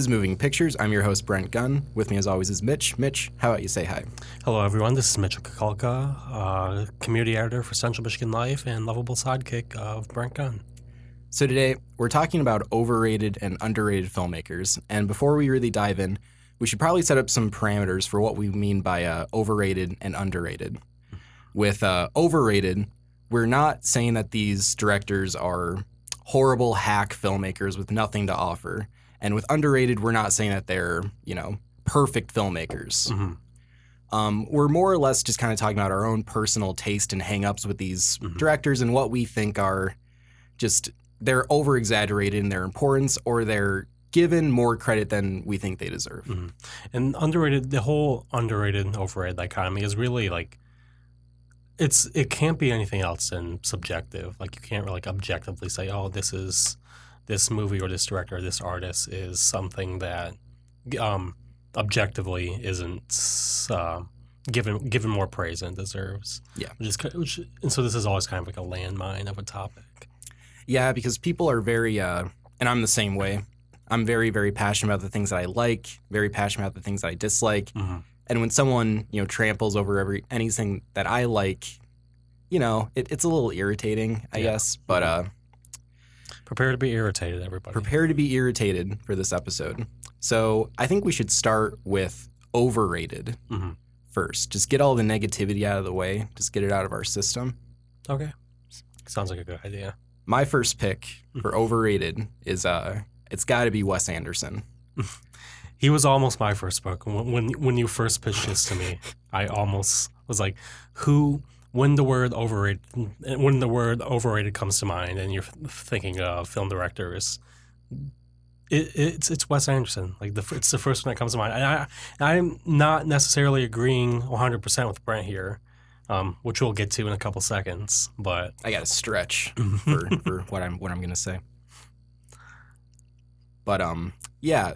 This is Moving Pictures. I'm your host, Brent Gunn. With me, as always, is Mitch. Mitch, how about you say hi? Hello, everyone. This is Mitchell Kukulka, uh, community editor for Central Michigan Life and lovable sidekick of Brent Gunn. So, today we're talking about overrated and underrated filmmakers. And before we really dive in, we should probably set up some parameters for what we mean by uh, overrated and underrated. With uh, overrated, we're not saying that these directors are horrible hack filmmakers with nothing to offer. And with underrated, we're not saying that they're, you know, perfect filmmakers. Mm-hmm. Um, we're more or less just kind of talking about our own personal taste and hangups with these Mhm. directors and what we think are just they're over exaggerated in their importance or they're given more credit than we think they deserve. Mhm. And underrated, the whole underrated and overrated dichotomy is really like, it's it can't be anything else than subjective. Like you can't really like objectively say, oh, this is this movie or this director or this artist is something that um, objectively isn't uh, given given more praise than it deserves. Yeah. Which is which, and so this is always kind of like a landmine of a topic. Yeah, because people are very, uh, and I'm the same way. I'm very, very passionate about the things that I like, very passionate about the things that I dislike. hmm And when someone, you know, tramples over every anything that I like, you know, it, it's a little irritating, I Yeah. guess. But uh, Prepare to be irritated, everybody. prepare to be irritated for this episode. So I think we should start with overrated Mhm. first. Just get all the negativity out of the way. Just get it out of our system. Okay. Sounds like a good idea. My first pick for overrated is uh, it's got to be Wes Anderson. He was almost my first book. When when, when you first pitched this to me, I almost was like, "Who?" When the word overrated, when the word overrated comes to mind, and you're thinking of film directors, it, it's it's Wes Anderson. Like the it's the first one that comes to mind. And I I'm not necessarily agreeing 100 percent with Brent here, um, which we'll get to in a couple seconds. But I got to stretch for, for what I'm what I'm gonna say. But um, yeah,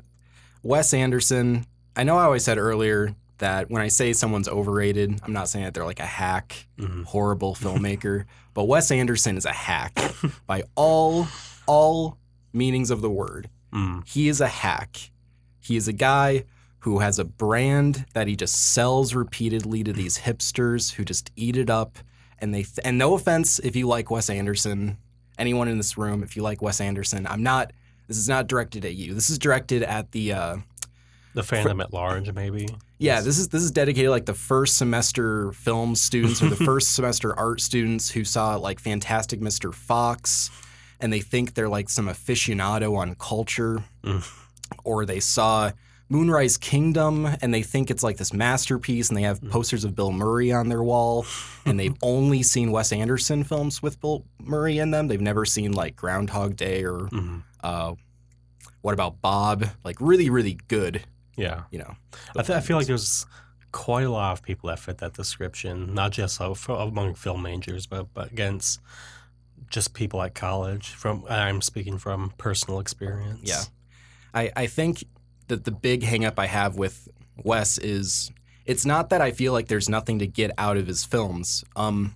Wes Anderson. I know I always said earlier that when I say someone's overrated, I'm not saying that they're like a hack, Mhm. horrible filmmaker. but Wes Anderson is a hack by all all meanings of the word. Mm, He is a hack. He is a guy who has a brand that he just sells repeatedly to these hipsters who just eat it up. And they and no offense if you like Wes Anderson, anyone in this room, if you like Wes Anderson, I'm not. This is not directed at you. This is directed at the. Uh, the fandom at large, maybe. yeah, this is this is dedicated like the first semester film students or the first semester art students who saw like Fantastic Mr. Fox and they think they're like some aficionado on culture Mm. or they saw Moonrise Kingdom and they think it's like this masterpiece and they Mm. have posters of Bill Murray on their wall and they've only seen Wes Anderson films with Bill Murray in them. They've never seen like Groundhog Day or Mhm. uh what about Bob? Like really really good, Yeah. you know. I, th- I feel like there's quite a lot of people that fit that description, not just among film majors, but, but against just people at college. From I'm speaking from personal experience. Yeah. I, I think that the big hangup I have with Wes is it's not that I feel like there's nothing to get out of his films. Um,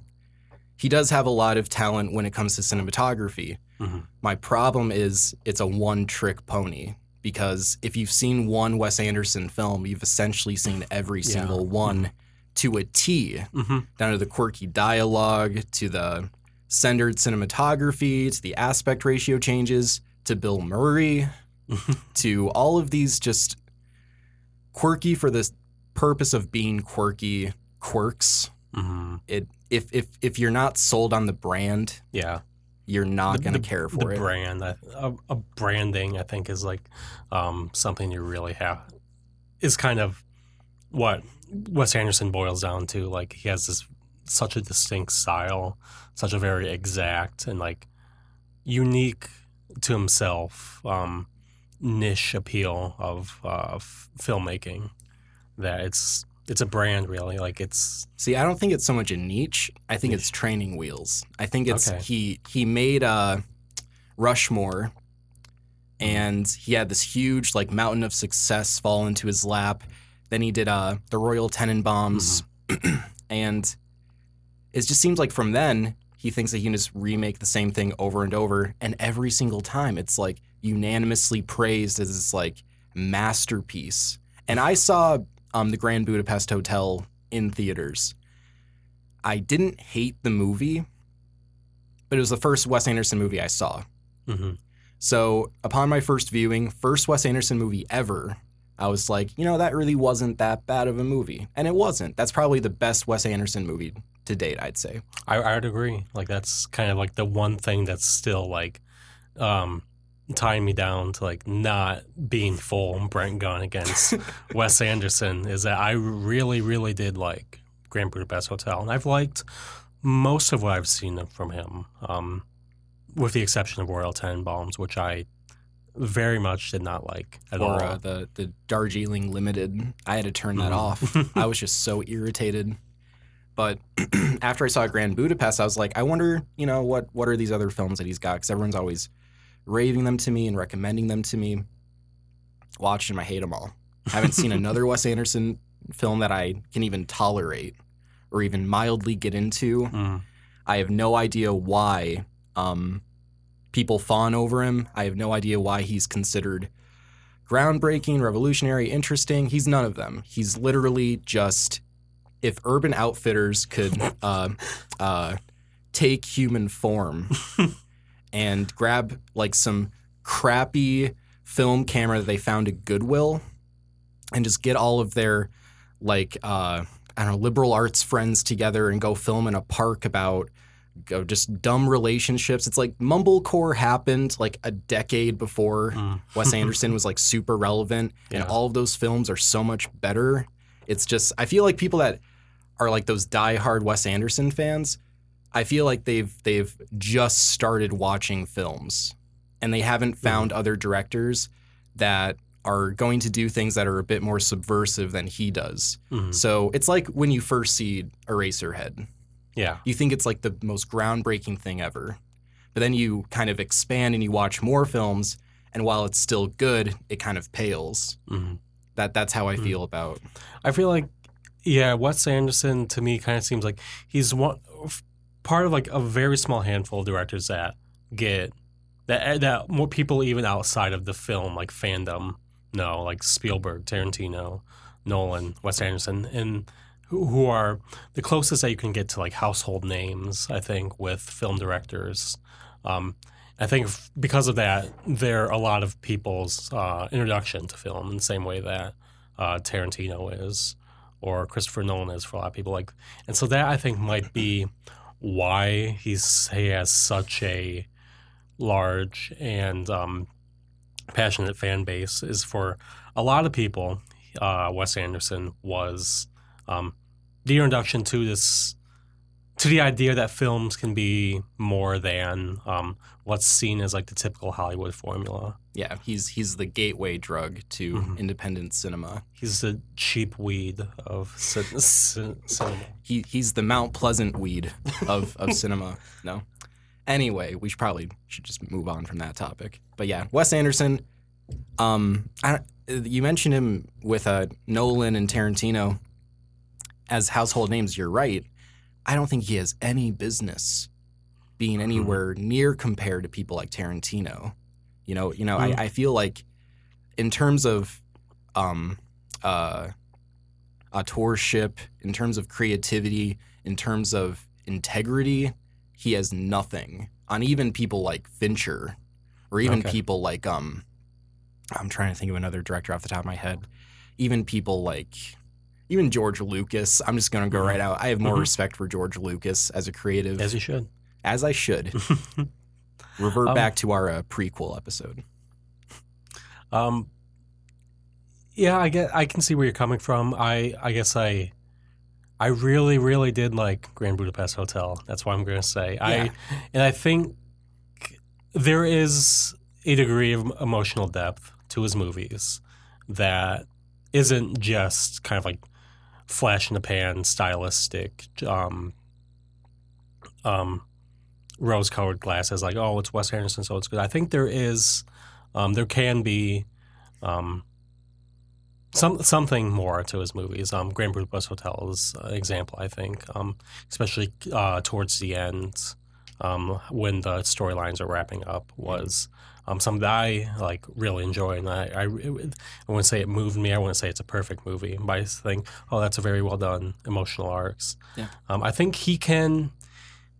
he does have a lot of talent when it comes to cinematography. Mhm. My problem is it's a one trick pony because if you've seen one Wes Anderson film, you've essentially seen every Yeah. single one to a T hmm down to the quirky dialogue, to the centered cinematography, to the aspect ratio changes, to Bill Murray, to all of these just quirky for the purpose of being quirky quirks. hmm It if if if you're not sold on the brand, Yeah. You're not gonna care for the it. brand, a branding, I think, is like um, something you really have. Is kind of what Wes Anderson boils down to. Like he has this such a distinct style, such a very exact and like unique to himself um, niche appeal of uh, f- filmmaking. That it's it's a brand really. Like it's See, I don't think it's so much a niche. I think it's training wheels. I think it's Okay. he he made uh Rushmore Mm-hmm. and he had this huge like mountain of success fall into his lap. Then he did uh the Royal Tenenbaums Mm-hmm. and it just seems like from then he thinks that he can just remake the same thing over and over and every single time it's like unanimously praised as this like masterpiece. And I saw um, the Grand Budapest Hotel in theaters. I didn't hate the movie, but it was the first Wes Anderson movie I saw. hmm So upon my first viewing, first Wes Anderson movie ever, I was like, you know, that really wasn't that bad of a movie. And it wasn't. That's probably the best Wes Anderson movie to date, I'd say. I, I would agree. Like that's kind of like the one thing that's still like um, tying me down to like not being full Brent Gunn against Wes Anderson is that I really, really did like Grand Budapest Hotel, and I've liked most of what I've seen from him, um, with the exception of Royal Tenenbaums, which I very much did not like at all. uh, the the Darjeeling Limited. I had to turn that Mhm. off. I was just so irritated. But after I saw Grand Budapest, I was like, I wonder, you know, what what are these other films that he's got? Because everyone's always raving them to me and recommending them to me. Watched them, I hate them all. I haven't seen another Wes Anderson film that I can even tolerate or even mildly get into. Mm. I have no idea why um, people fawn over him. I have no idea why he's considered groundbreaking, revolutionary, interesting. He's none of them. He's literally just if Urban Outfitters could uh, uh, take human form and grab like some crappy film camera that they found at Goodwill and just get all of their like uh, I don't know liberal arts friends together and go film in a park about go just dumb relationships. It's like mumblecore happened like a decade before Mm. Wes Anderson was like super relevant, Yeah. and all of those films are so much better. It's just I feel like people that are like those diehard Wes Anderson fans, I feel like they've they've just started watching films, and they haven't found other directors that are going to do things that are a bit more subversive than he does. Mhm. So it's like when you first see Eraserhead Yeah. you think it's like the most groundbreaking thing ever. But then you kind of expand and you watch more films, and while it's still good, it kind of pales. hmm That that's how I Mm. feel about. I feel like, yeah, Wes Anderson to me kind of seems like he's one part of like a very small handful of directors that get that that more people even outside of the film like fandom know, like Spielberg, Tarantino, Nolan, Wes Anderson, and who, who are the closest that you can get to like household names. I think with film directors. Um, I think f- because of that, they're a lot of people's uh, introduction to film in the same way that uh, Tarantino is or Christopher Nolan is for a lot of people. Like, and so that I think might be why he's he has such a large and um, passionate fan base is for a lot of people. Uh, Wes Anderson was um, the introduction to this to the idea that films can be more than um, what's seen as like the typical Hollywood formula. Yeah, he's he's the gateway drug to Mhm. independent cinema. He's the cheap weed of cin- cin- cinema. He he's the Mount Pleasant weed of of cinema. No. Anyway, we should probably should just move on from that topic. But yeah, Wes Anderson. Um, I, you mentioned him with uh, Nolan and Tarantino as household names. You're right. I don't think he has any business being anywhere near compared to people like Tarantino. You know, you know, Mm. I, I feel like in terms of um, uh, authorship, in terms of creativity, in terms of integrity, he has nothing on even people like Fincher or even Okay. people like um I'm trying to think of another director off the top of my head. Even people like even George Lucas. I'm just gonna go Mhm. right out. I have more Mhm. respect for George Lucas as a creative, As you should. as I should. Revert Um, back to our uh, prequel episode. Um, yeah, I get. I can see where you're coming from. I, I guess I, I really, really did like Grand Budapest Hotel. That's what I'm going to say. Yeah. I, and I think there is a degree of emotional depth to his movies that isn't just kind of like flash in the pan, stylistic, um, um, rose-colored glasses. Like, oh, it's Wes Anderson, so it's good. I think there is, um, there can be, um, some something more to his movies. Um, Grand Budapest Hotel is an example, I think, um, especially uh, towards the end. Um, when the storylines are wrapping up was um, something that I like really enjoy, and I I, it, I wouldn't say it moved me. I wouldn't say it's a perfect movie, but I think oh that's a very well done emotional arcs. Yeah. Um, I think he can,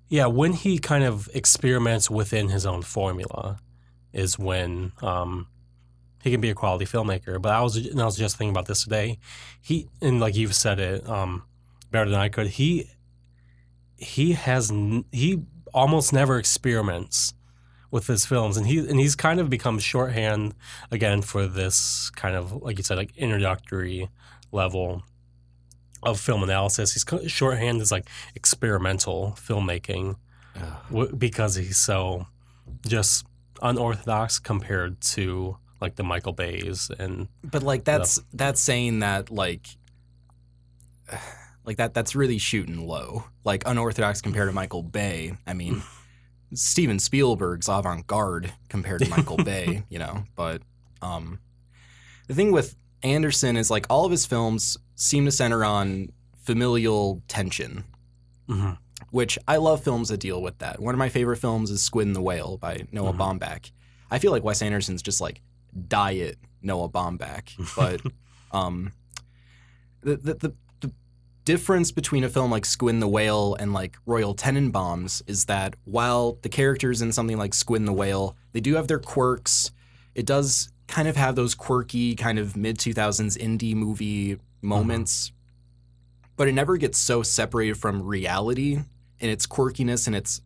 yeah, when he kind of experiments within his own formula, is when um, he can be a quality filmmaker. But I was and I was just thinking about this today. He and like you've said it um, better than I could. He he has he almost never experiments with his films, and he and he's kind of become shorthand again for this kind of like you said like introductory level of film analysis. He's shorthand is like experimental filmmaking ah. w- because he's so just unorthodox compared to like the Michael Bays and But like that's that's saying that like like that that's really shooting low. Like unorthodox compared to Michael Bay. I mean, Steven Spielberg's avant-garde compared to Michael Bay, you know. But um the thing with Anderson is like all of his films seem to center on familial tension, Mhm. which I love films that deal with that. One of my favorite films is Squid and the Whale by Noah Mhm. Baumbach. I feel like Wes Anderson's just like diet Noah Baumbach, but um, the the the difference between a film like Squid and the Whale and like Royal Tenenbaums is that while the characters in something like Squid and the Whale they do have their quirks, it does kind of have those quirky kind of mid two thousands indie movie moments, but it never gets so separated from reality in its quirkiness and its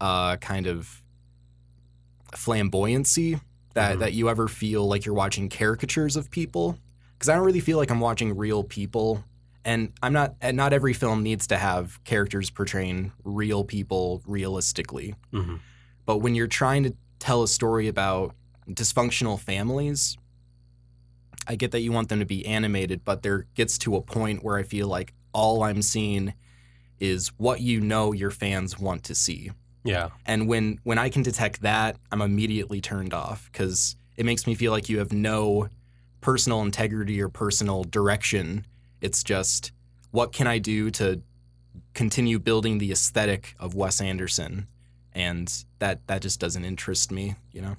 uh, kind of flamboyancy that Mhm. that you ever feel like you're watching caricatures of people. Because I don't really feel like I'm watching real people and I'm not and not every film needs to have characters portraying real people realistically Mhm. but when you're trying to tell a story about dysfunctional families I get that you want them to be animated but there gets to a point where I feel like all I'm seeing is what you know your fans want to see yeah, and when when I can detect that, I'm immediately turned off because it makes me feel like you have no personal integrity or personal direction. It's just what can I do to continue building the aesthetic of Wes Anderson, and that that just doesn't interest me. You know.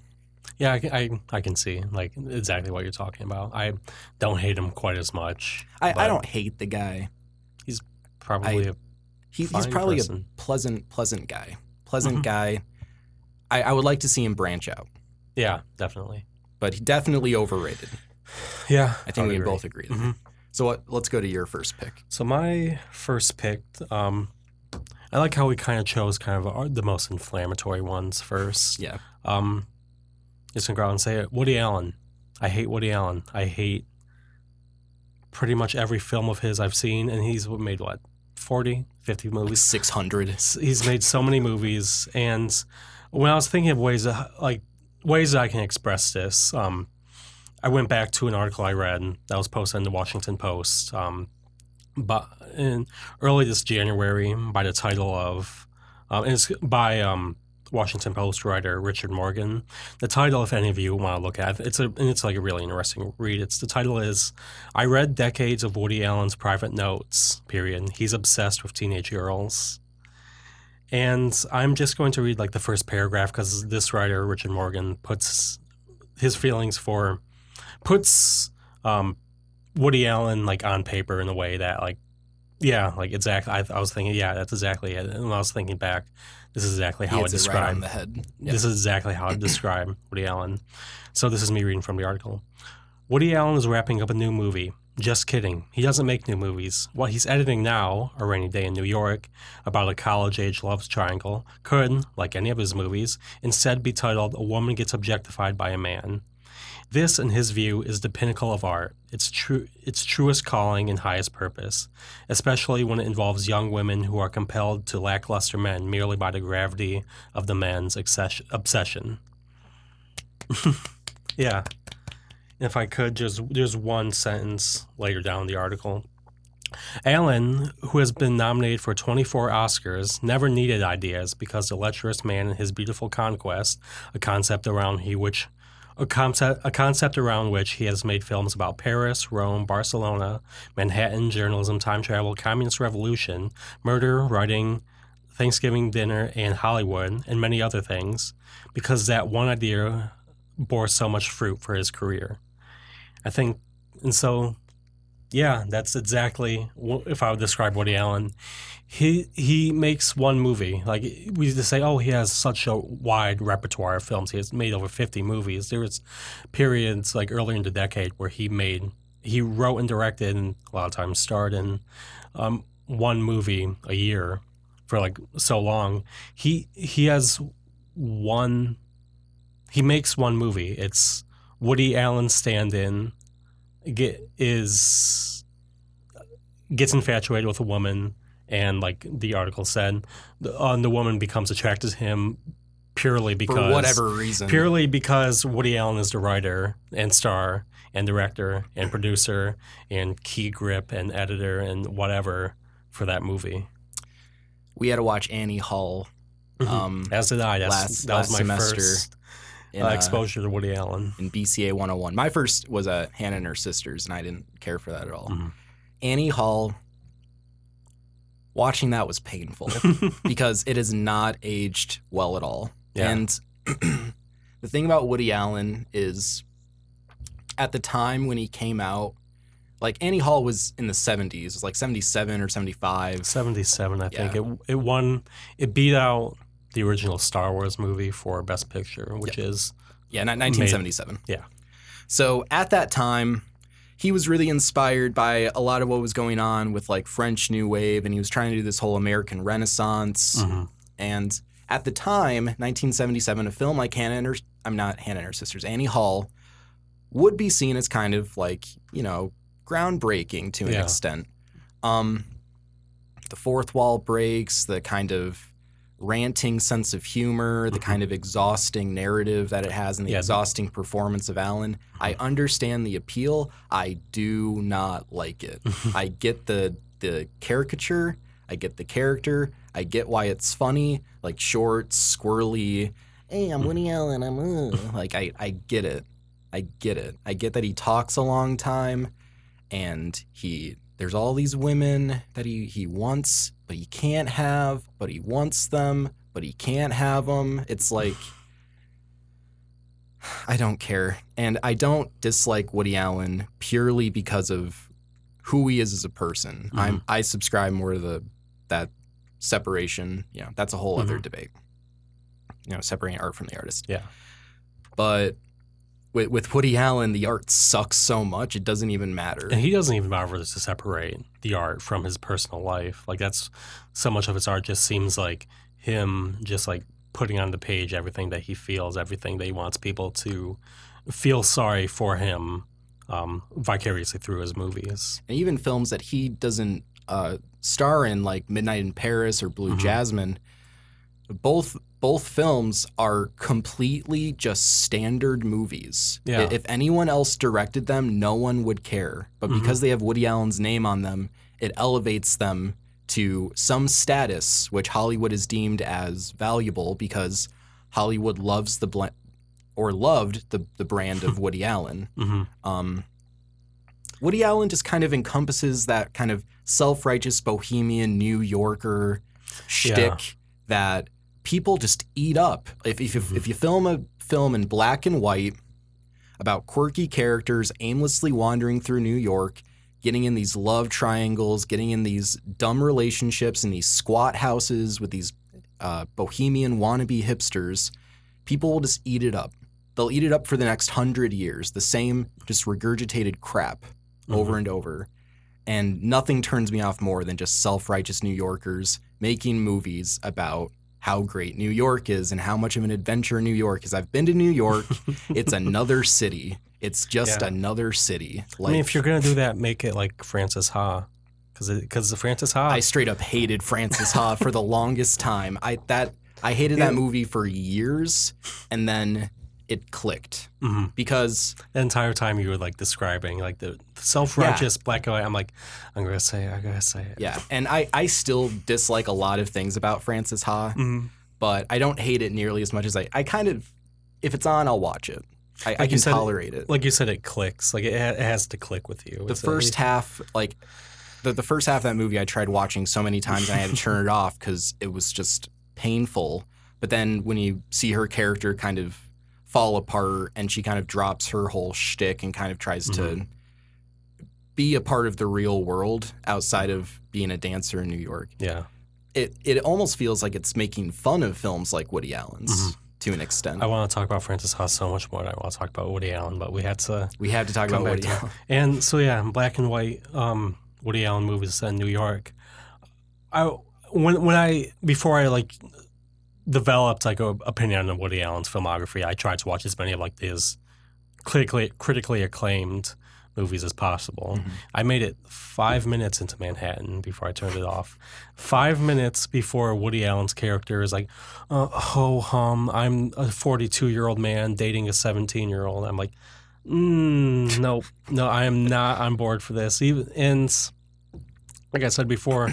yeah. I, can- I I can see like exactly what you're talking about. I don't hate him quite as much. I, I don't hate the guy. He's Probably a He, he's probably person. a pleasant pleasant guy. Pleasant Mhm. guy. I, I would like to see him branch out, yeah, definitely. but he definitely overrated. Yeah, I think we agree. both agree. there. So what, let's go to your first pick. So my first pick, um, I like how we kind of chose kind of our, the most inflammatory ones first. Yeah. Um, just gonna go out and say it. Woody Allen. I hate Woody Allen. I hate pretty much every film of his I've seen, and he's made what 40, 50 movies. Six hundred. He's made so many movies, and when I was thinking of ways that, like ways that I can express this, um, I went back to an article I read that was posted in the Washington Post, um, but in early this January by the title of, um, it's by um, Washington Post writer Richard Morgan. The title, if any of you want to look at, it's a and it's like a really interesting read. It's the title is I read decades of Woody Allen's private notes. Period. He's obsessed with teenage girls. And I'm just going to read like the first paragraph because this writer, Richard Morgan, puts his feelings for, puts um, Woody Allen like on paper in a way that like, yeah, like exactly. I, I was thinking, yeah, that's exactly it. And when I was thinking back, this is exactly how I right describe the head. Yeah. this is exactly how I describe Woody Allen. So this is me reading from the article. Woody Allen is wrapping up a new movie. Just kidding. He doesn't make new movies. What he's editing now, A Rainy Day in New York, about a college age love triangle, could, like any of his movies, instead be titled A Woman Gets Objectified by a Man. This, in his view, is the pinnacle of art, its, true, its truest calling and highest purpose, especially when it involves young women who are compelled to lackluster men merely by the gravity of the man's obsession. yeah. If I could just, there's one sentence later down the article. Allen, who has been nominated for 24 Oscars, never needed ideas because the lecherous man and his beautiful conquest, a concept around he which a concept a concept around which he has made films about Paris, Rome, Barcelona, Manhattan, journalism, time travel, communist revolution, murder, writing, Thanksgiving dinner and Hollywood and many other things because that one idea bore so much fruit for his career. I think, and so, yeah, that's exactly if I would describe Woody Allen. He he makes one movie. Like we used to say, oh, he has such a wide repertoire of films. He has made over fifty movies. There was periods like earlier in the decade where he made he wrote and directed and a lot of times starred in um, one movie a year for like so long. He he has one. He makes one movie. It's Woody Allen stand-in. Get is gets infatuated with a woman, and like the article said, the, uh, the woman becomes attracted to him purely because For whatever reason. purely because Woody Allen is the writer and star and director and producer and key grip and editor and whatever for that movie. we had to watch Annie Hall um, As did I. Last- that was my semester first in, uh, uh, exposure to Woody Allen. in BCA 101. My first was a Hannah and her sisters, and I didn't care for that at all. Mhm. Annie Hall, watching that was painful because it has not aged well at all. Yeah. And the thing about Woody Allen is at the time when he came out, like Annie Hall was in the 70s, it was like 77 or 75. 77, I think. Yeah. It, it won, it beat out the original Star Wars movie for Best Picture, which is, Yeah, not 1977. Yeah. So at that time, he was really inspired by a lot of what was going on with like French New Wave, and he was trying to do this whole American Renaissance. Mhm. And at the time, 1977, a film like Hannah and her, I'm not Hannah and her sisters, Annie Hall, would be seen as kind of like, you know, groundbreaking to an Yeah. extent. Um, the fourth wall breaks, the kind of ranting sense of humor, the Mhm. kind of exhausting narrative that it has, and the Yeah. exhausting performance of Allen. I understand the appeal. I do not like it. I get the the caricature. I get the character. I get why it's funny, like short, squirrely. Hey, I'm Woody Allen. I'm uh. like I I get it. I get it. I get that he talks a long time, and he there's all these women that he he wants, but he can't have, but he wants them, but he can't have them. It's like. I don't care. And I don't dislike Woody Allen purely because of who he is as a person. Mm-hmm. I'm I subscribe more to the that separation. You know, that's a whole mm-hmm. other debate. You know, separating art from the artist. Yeah. But with with Woody Allen, the art sucks so much it doesn't even matter. And he doesn't even bother to separate the art from his personal life. Like that's so much of his art just seems like him just like putting on the page everything that he feels, everything that he wants people to feel sorry for him um, vicariously through his movies. and even films that he doesn't uh, star in, like Midnight in Paris or Blue Mhm. Jasmine, both both films are completely just standard movies. Yeah. If anyone else directed them, no one would care. But Mhm. because they have Woody Allen's name on them, it elevates them to some status, which Hollywood is deemed as valuable because Hollywood loves the bl- or loved the the brand of Woody Allen. hmm Um, Woody Allen just kind of encompasses that kind of self-righteous bohemian New Yorker shtick Yeah. that people just eat up. If if, Mhm. if you film a film in black and white about quirky characters aimlessly wandering through New York, getting in these love triangles, getting in these dumb relationships in these squat houses with these uh, bohemian wannabe hipsters, people will just eat it up. They'll eat it up for the next hundred years. The same just regurgitated crap over and over. And nothing turns me off more than just self righteous New Yorkers making movies about how great New York is and how much of an adventure New York is. I've been to New York. it's another city. It's just Yeah. another city. I mean, if you're gonna do that, make it like Frances Ha, because because Frances Ha. I straight up hated Frances Ha for the longest time. I that I hated that movie for years, and then it clicked Mhm. because the entire time you were like describing like the self-righteous black guy. I'm like, I'm gonna say it. I gotta say it. yeah, and I I still dislike a lot of things about Frances Ha, Mhm. but I don't hate it nearly as much as I I kind of if it's on I'll watch it. I, I Like you can said, tolerate it. Like you said, it clicks. Like it, it has to click with you. the first half like the, the first half of that movie I tried watching so many times and I had to turn it off because it was just painful. But then when you see her character kind of fall apart and she kind of drops her whole shtick and kind of tries to be a part of the real world outside of being a dancer in New York, Yeah. it it almost feels like it's making fun of films like Woody Allen's to an extent. I want to talk about Frances Ha so much more than I want to talk about Woody Allen, but we had to. we have to talk about Woody it. Allen. And so yeah, black and white um, Woody Allen movies set in New York. I when when I before I like developed like a opinion on Woody Allen's filmography, I tried to watch as many of like his critically critically acclaimed movies as possible. Mhm. I made it five minutes into Manhattan before I turned it off. Five minutes before Woody Allen's character is like, uh, "Ho hum, I'm a 42 year old man dating a 17 year old." I'm like, mm, "No, no, I am not on board for this." Even and like I said before,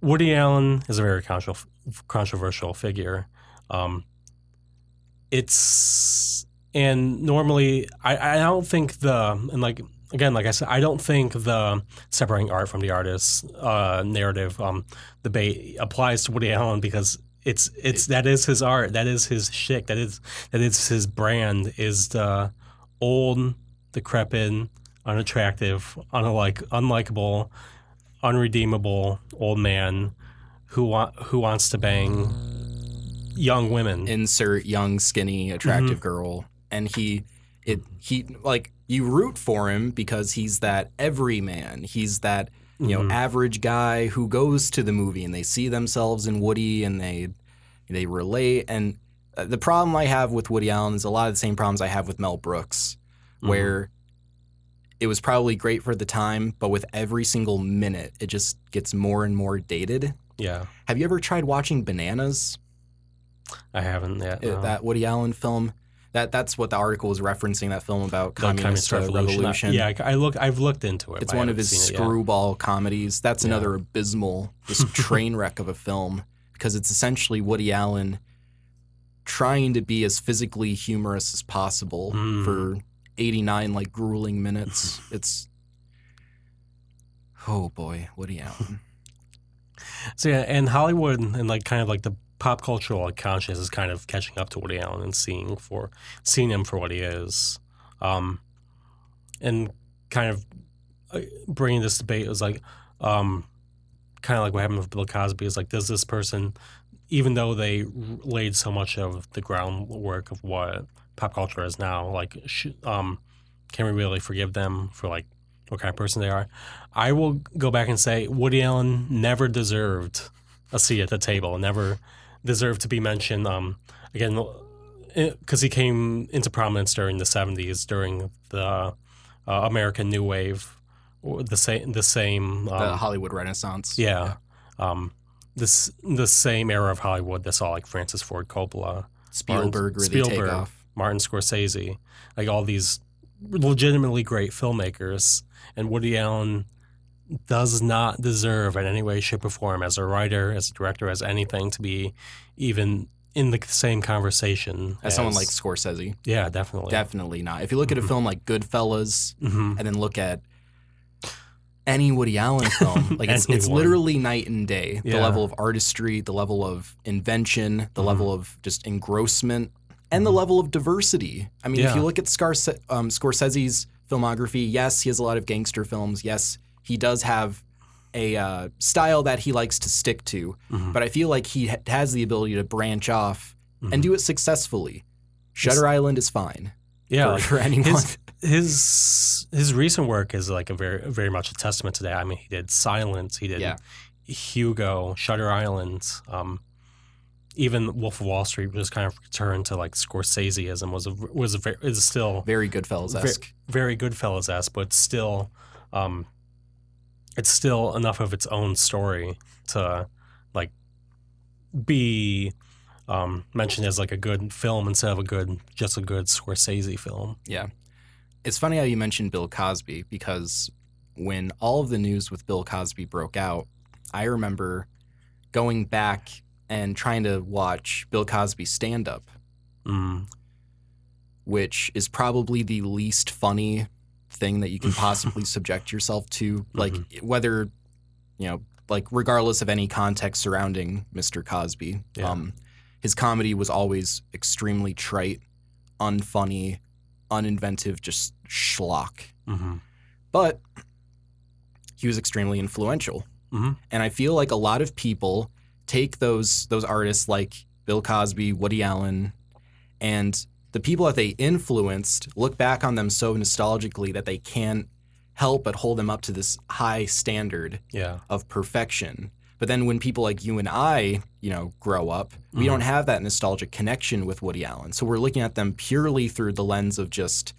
Woody Allen is a very controversial controversial figure. Um, it's and normally I, I don't think the and like again like I said I don't think the separating art from the artist uh, narrative um, debate applies to Woody Allen because it's it's that is his art that is his shtick that is that is his brand is the old decrepit unattractive unlike unlikable unredeemable old man who want who wants to bang young women insert young, skinny, attractive mm-hmm. girl, and he, it he like you root for him because he's that everyman. He's that you know mm-hmm. average guy who goes to the movie and they see themselves in Woody and they they relate. And uh, the problem I have with Woody Allen is a lot of the same problems I have with Mel Brooks, mm-hmm. where it was probably great for the time, but with every single minute, it just gets more and more dated. Yeah Have you ever tried watching Bananas? I haven't yet uh, no. that Woody Allen film. That that's what the article was referencing. That film about The communist, uh, revolution. Yeah, I, look. I've looked into it. it's one of his seen it yet. screwball comedies. That's Yeah. another abysmal, just train wreck of a film because it's essentially Woody Allen trying to be as physically humorous as possible Mm. for 89 like grueling minutes. it's oh boy, Woody Allen. So yeah, and Hollywood and like kind of like the pop cultural like conscious is kind of catching up to Woody Allen and seeing for seeing him for what he is, um, and kind of uh, bringing this debate is like, um, kind of like what happened with Bill Cosby is like, does this person, even though they laid so much of the groundwork of what pop culture is now, like, sh- um, can we really forgive them for like what kind of person they are? I will go back and say Woody Allen never deserved a seat at the table, never deserved to be mentioned. Um, again, because he came into prominence during the '70s, during the uh, American New Wave, the same, the same, um, the Hollywood Renaissance. yeah, um, this the same era of Hollywood that saw like Francis Ford Coppola, Spielberg really Spielberg. Martin Scorsese, like all these legitimately great filmmakers, and Woody Allen does not deserve in any way, shape, or form as a writer, as a director, as anything to be even in the same conversation As someone like Scorsese. yeah, definitely, Definitely not. If you look at a Mhm. film like Goodfellas hmm and then look at any Woody Allen film, like it's, it's literally night and day. The level of artistry, the level of invention, the Mhm. level of just engrossment, and the level of diversity. I mean, if you look at Scarse- um, Scorsese's filmography, yes, he has a lot of gangster films. Yes, he does have a uh, style that he likes to stick to. Mhm. But I feel like he ha- has the ability to branch off Mhm. and do it successfully. Shutter Island is fine yeah, for, like, for anyone. his his his recent work is like a very very much a testament to that. I mean, he did Silence, he did Yeah. Hugo, Shutter Island, um, even Wolf of Wall Street was kind of returned to like Scorseseism was a was a very, is still Very Goodfellas esque. very Goodfellas esque, but still, um, it's still enough of its own story to like be um, mentioned as like a good film instead of a good just a good Scorsese film. Yeah. It's funny how you mentioned Bill Cosby because when all of the news with Bill Cosby broke out, I remember going back and trying to watch Bill Cosby stand up, Mm. which is probably the least funny thing that you can possibly subject yourself to. Like whether, you know, like regardless of any context surrounding Mr. Cosby, Yeah. um, his comedy was always extremely trite, unfunny, uninventive, just schlock. hmm But he was extremely influential. Mhm. And I feel like a lot of people take those those artists like Bill Cosby, Woody Allen, and the people that they influenced look back on them so nostalgically that they can't help but hold them up to this high standard Yeah. of perfection. But then when people like you and I, you know, grow up, we Mhm. don't have that nostalgic connection with Woody Allen. So we're looking at them purely through the lens of just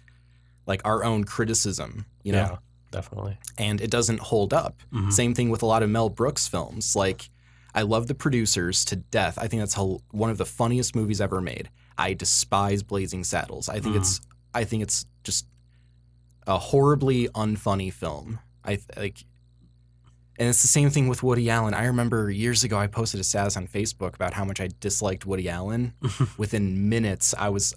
like our own criticism, you know, yeah. Definitely. and it doesn't hold up. Mhm. Same thing with a lot of Mel Brooks films. Like, I love The Producers to death. I think that's how, one of the funniest movies ever made. I despise Blazing Saddles. I think Mm. it's I think it's just a horribly unfunny film. I like, and it's the same thing with Woody Allen. I remember years ago I posted a status on Facebook about how much I disliked Woody Allen. Within minutes, I was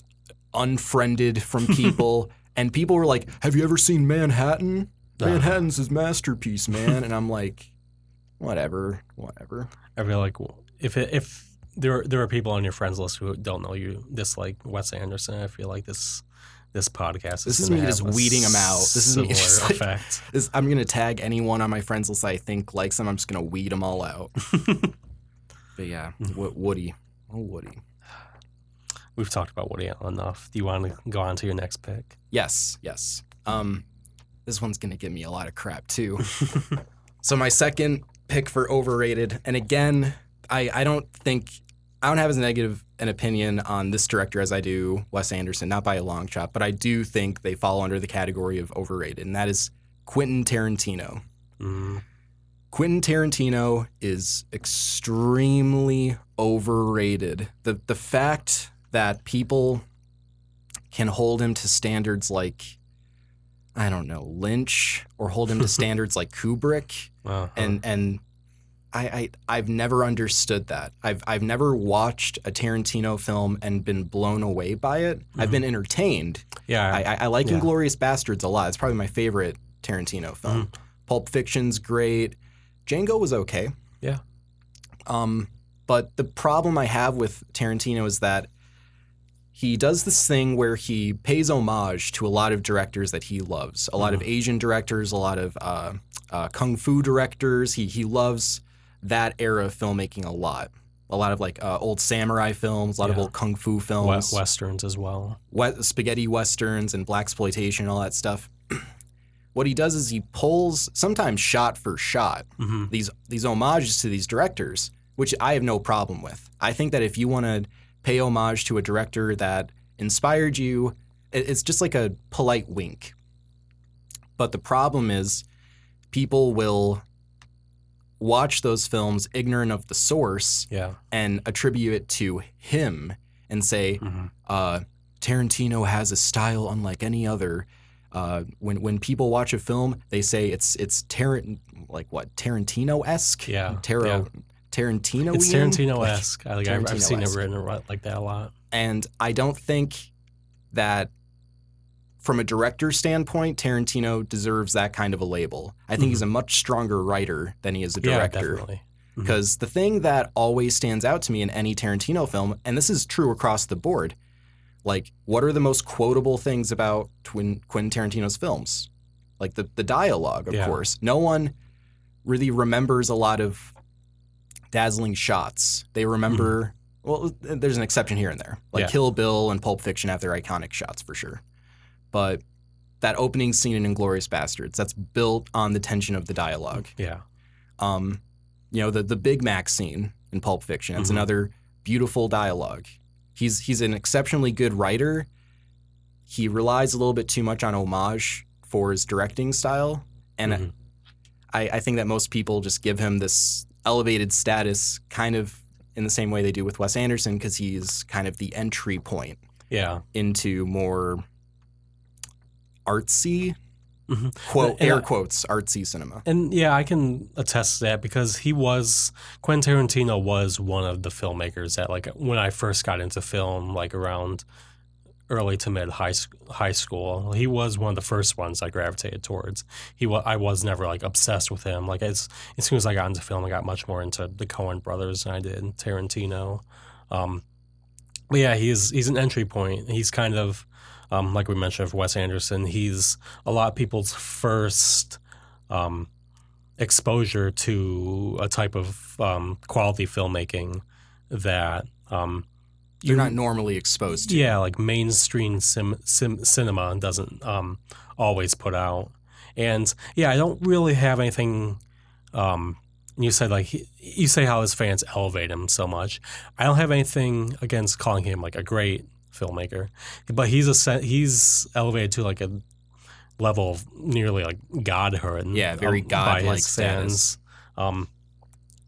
unfriended from people, and people were like, "Have you ever seen Manhattan? Manhattan's his masterpiece, man." and I'm like, "Whatever, whatever." I feel like if it, if there there are people on your friends list who don't know you dislike Wes Anderson, I feel like this this podcast This is is me just weeding them out. This is me just, like- effect. This, I'm gonna tag anyone on my friends list I think likes them. I'm just gonna weed them all out. but yeah, Woody, oh Woody. We've talked about Woody enough. Do you want to go on to your next pick? Yes, yes. Um, this one's gonna give me a lot of crap too. so my second pick for overrated, and again, I I don't think I don't have as negative an opinion on this director as I do Wes Anderson, not by a long shot, but I do think they fall under the category of overrated, and that is Quentin Tarantino. Mm, Quentin Tarantino is extremely overrated. The the fact that people can hold him to standards like I don't know, Lynch or hold him to standards like Kubrick uh-huh. and and I, I I've never understood that. I've I've never watched a Tarantino film and been blown away by it. I've been entertained. yeah, I, I, I like Yeah. Inglourious Basterds a lot. It's probably my favorite Tarantino film. Pulp Fiction's great. Django was okay. Yeah. Um, but the problem I have with Tarantino is that he does this thing where he pays homage to a lot of directors that he loves. A lot of Asian directors, a lot of uh, uh, kung fu directors. He he loves that era of filmmaking a lot. A lot of like uh, old samurai films, a lot of old kung fu films westerns as well. we- spaghetti westerns and blaxploitation and all that stuff. what he does is he pulls sometimes shot for shot hmm these these homages to these directors, which I have no problem with. I think that if you want to pay homage to a director that inspired you, it's just like a polite wink. But the problem is people will watch those films ignorant of the source Yeah. and attribute it to him and say, hmm uh, Tarantino has a style unlike any other. Uh, when when people watch a film, they say it's it's Tarant like what Tarantino esque. Yeah, Taro yeah. Tarantino. It's Tarantino esque. Like, I've, I've seen it written like that a lot. And I don't think that from a director standpoint, Tarantino deserves that kind of a label. I think he's a much stronger writer than he is a Mm-hmm. Yeah, director. definitely. Because the thing that always stands out to me in any Tarantino film, and this is true across the board, like what are the most quotable things about Twin, Quentin Tarantino's films? Like the, the dialogue, of Yeah. course. No one really remembers a lot of dazzling shots. They remember, well, there's an exception here and there. Like Yeah. Kill Bill and Pulp Fiction have their iconic shots for sure. But that opening scene in Inglourious Basterds, that's built on the tension of the dialogue Yeah. um, you know, the the Big Mac scene in Pulp Fiction. It's Mhm. another beautiful dialogue. He's he's an exceptionally good writer. He relies a little bit too much on homage for his directing style, and Mhm. I, I think that most people just give him this elevated status, kind of in the same way they do with Wes Anderson, because he's kind of the entry point Yeah. into more artsy Mhm. quote And air quotes artsy cinema. And yeah, I can attest to that because he was Quentin Tarantino was one of the filmmakers that like when I first got into film, like around early to mid high high school. He was one of the first ones I gravitated towards. He wa- I was never like obsessed with him. Like as as soon as I got into film, I got much more into the Coen brothers than I did Tarantino. Um, but yeah, he's he's an entry point. He's kind of um, like we mentioned of Wes Anderson. He's a lot of people's first um, exposure to a type of um, quality filmmaking that um, You're not normally exposed to. yeah, like mainstream sim, sim, cinema doesn't um, always put out. And yeah, I don't really have anything. Um, you said like he- you say how his fans elevate him so much. I don't have anything against calling him like a great filmmaker, but he's a he's elevated to like a level of nearly like godhood. Yeah, very um, godlike fans. Um,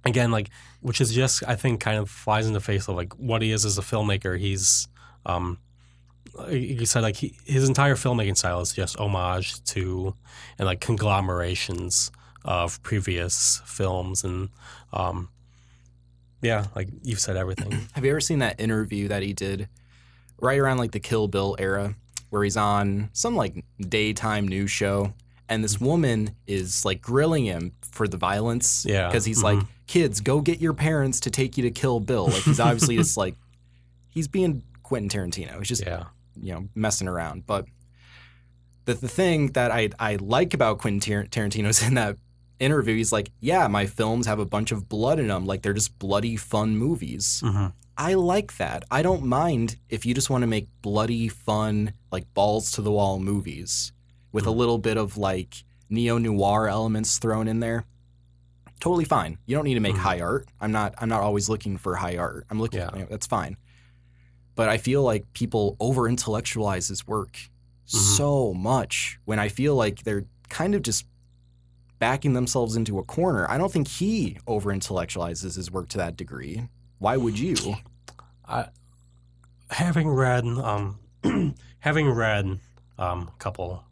again, like which is just I think kind of flies in the face of like what he is as a filmmaker. He's um, you said like he, his entire filmmaking style is just homage to and like conglomerations of previous films and um, yeah, like you've said everything. Have you ever seen that interview that he did right around like the Kill Bill era where he's on some like daytime news show and this woman is like grilling him for the violence Yeah, because he's like kids go get your parents to take you to Kill Bill. Like he's obviously just like he's being Quentin Tarantino. He's just yeah, you know messing around. But the, the thing that I, I like about Quentin Tar- Tarantino is in that interview he's like yeah my films have a bunch of blood in them like they're just bloody fun movies. Hmm I like that. I don't mind if you just want to make bloody, fun, like balls to the wall movies with a Mhm. little bit of like neo noir elements thrown in there. Totally fine. You don't need to make Mhm. high art. I'm not. I'm not always looking for high art. I'm looking. Yeah. you know, that's fine. But I feel like people over intellectualize his work Mhm. so much when I feel like they're kind of just backing themselves into a corner. I don't think he over intellectualizes his work to that degree. Why would you? I having read um having read um a couple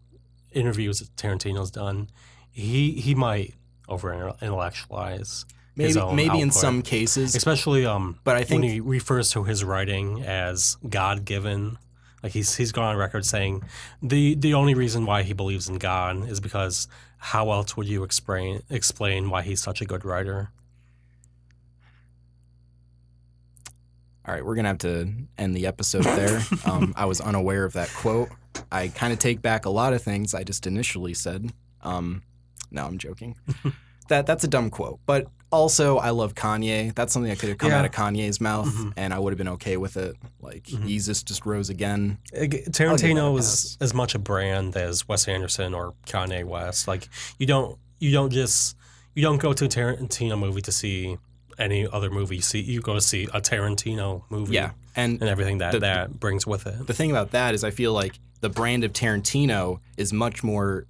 interviews that Tarantino's done, he he might over intellectualize, Maybe maybe in some cases, especially um but I when think he refers to his writing as God given. Like he's he's gone on record saying the the only reason why he believes in God is because how else would you explain explain why he's such a good writer? all right, we're gonna have to end the episode there. um, I was unaware of that quote. I kind of take back a lot of things I just initially said. Um, no, I'm joking. that that's a dumb quote, but also I love Kanye. That's something that could have come Yeah. out of Kanye's mouth, Mhm. and I would have been okay with it. Like Mhm. Jesus just rose again. Tarantino is as much a brand as Wes Anderson or Kanye West. Like you don't you don't just you don't go to a Tarantino movie to see any other movie. You see you go to see a Tarantino movie. Yeah, and And everything that The- that brings with it. the thing about that is I feel like the brand of Tarantino is much more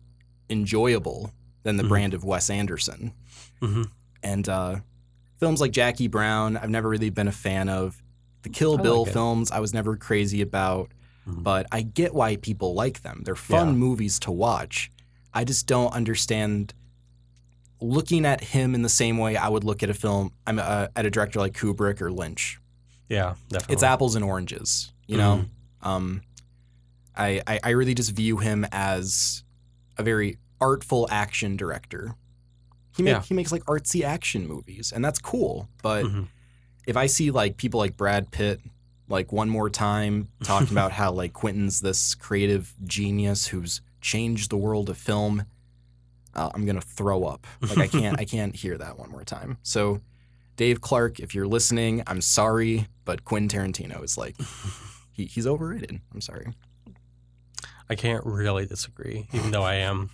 enjoyable than the Mhm. brand of Wes Anderson. hmm And uh, films like Jackie Brown, I've never really been a fan of. The Kill I Bill like films, I was never crazy about, Mhm. but I get why people like them. They're fun Yeah. movies to watch. I just don't understand looking at him in the same way I would look at a film. I'm uh, at a director like Kubrick or Lynch. Yeah, definitely. It's apples and oranges, you know. Um, I, I I really just view him as a very artful action director. He make, Yeah. he makes like artsy action movies, and that's cool. But Mhm. if I see like people like Brad Pitt, like one more time talking about how like Quentin's this creative genius who's changed the world of film, uh, I'm gonna throw up. Like I can't I can't hear that one more time. So. Dave Clark, if you're listening, I'm sorry, but Quentin Tarantino is like he, he's overrated. I'm sorry. I can't really disagree, even though I am,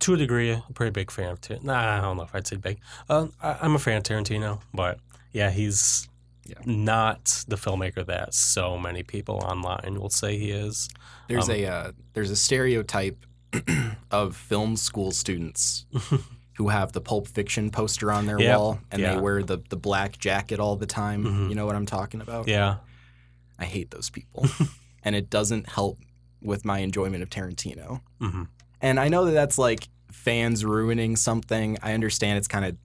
to a degree, a pretty big fan of Tarantino. Nah, I don't know if I'd say big. Uh, I, I'm a fan of Tarantino, but yeah, he's Yeah. not the filmmaker that so many people online will say he is. There's Um, a uh, there's a stereotype of film school students who have the Pulp Fiction poster on their Yep. wall and Yeah. they wear the the black jacket all the time. Mhm. You know what I'm talking about? Yeah, I hate those people, and it doesn't help with my enjoyment of Tarantino. hmm And I know that that's like fans ruining something. I understand it's kind of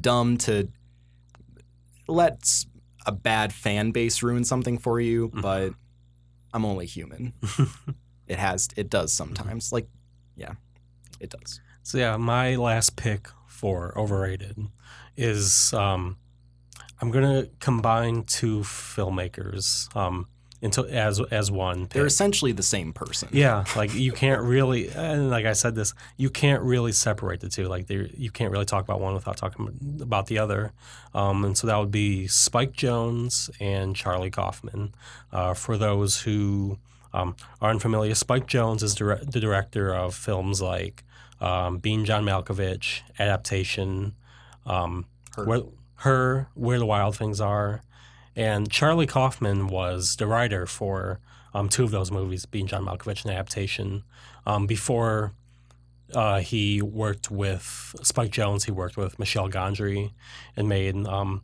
dumb to let a bad fan base ruin something for you, Mhm. but I'm only human. it has it does sometimes. Like, yeah, it does. So yeah, my last pick for overrated is um, I'm gonna combine two filmmakers um, into as as one. They're essentially the same person. Yeah, like you can't really, and like I said this, you can't really separate the two. Like they, you can't really talk about one without talking about the other. Um, and so that would be Spike Jonze and Charlie Kaufman. Uh, for those who um, are unfamiliar, Spike Jonze is dire- the director of films like um, Being John Malkovich, Adaptation, um, Her. Where, Her, Where the Wild Things Are. And Charlie Kaufman was the writer for um, two of those movies, being John Malkovich and Adaptation. Um, before uh, he worked with Spike Jonze, he worked with Michel Gondry and made um,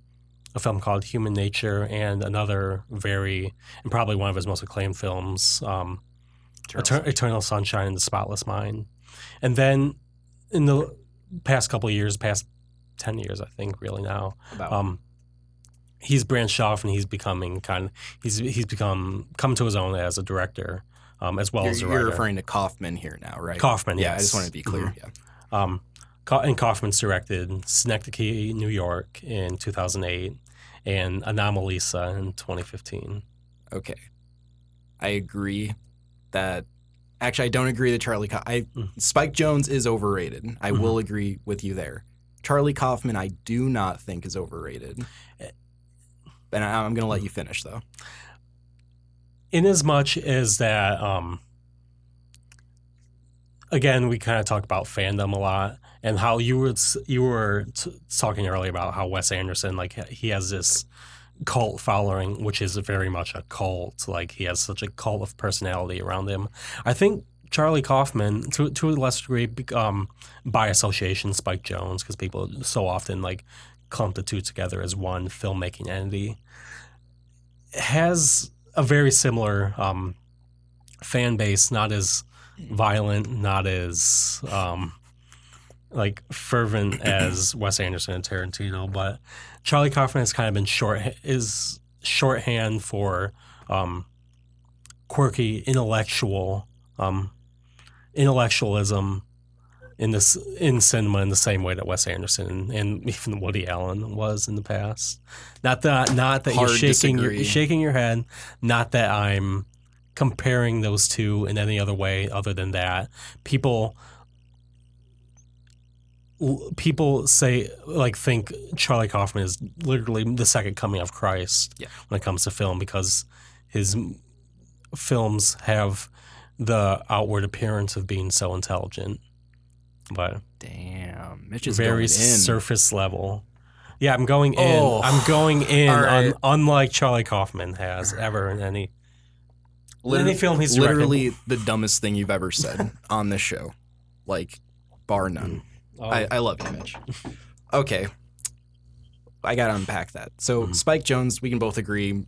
a film called Human Nature and another very, and probably one of his most acclaimed films, um, Eter- Eternal Sunshine in the Spotless Mind. And then in the past couple of years, past 10 years, I think, really now, About um, he's branched off and he's becoming kind of he's he's become come to his own as a director um, as well you're, as a you're referring to Kaufman here now, right? Kaufman, Yeah, I just wanted to be clear. Mhm. Yeah. Um, and Kaufman's directed Synecdoche, New York in 2008 and Anomalisa in 2015. Okay. I agree that actually I don't agree that Charlie Ka- I Mm. Spike Jonze is overrated. I Mhm. will agree with you there. Charlie Kaufman I do not think is overrated. And I, I'm going to let you finish though. in as much as that um again we kind of talk about fandom a lot and how you were you were t- talking earlier about how Wes Anderson like he has this cult following which is very much a cult. Like he has such a cult of personality around him. I think charlie kaufman to, to a lesser degree um, by association spike jonze because people so often like clump the two together as one filmmaking entity has a very similar um, fan base, not as violent, not as um, like fervent as Wes Anderson and Tarantino, but Charlie Kaufman has kind of been short is shorthand for um, quirky intellectual um, intellectualism in this in cinema in the same way that Wes Anderson and even Woody Allen was in the past. Not that not that Hard you're shaking your, you're shaking your head. Not that I'm comparing those two in any other way other than that. People people say like think Charlie Kaufman is literally the second coming of Christ Yeah. when it comes to film because his films have the outward appearance of being so intelligent, but Damn. Mitch is very going in. surface level. Yeah, I'm going in. Oh. I'm going in, right. un- unlike Charlie Kaufman has ever in any Liter- any film he's directed. literally the dumbest thing you've ever said on this show. Like bar none. Oh, I, I love you, Mitch. Okay. I got to unpack that. So, Mhm. Spike Jonze, we can both agree,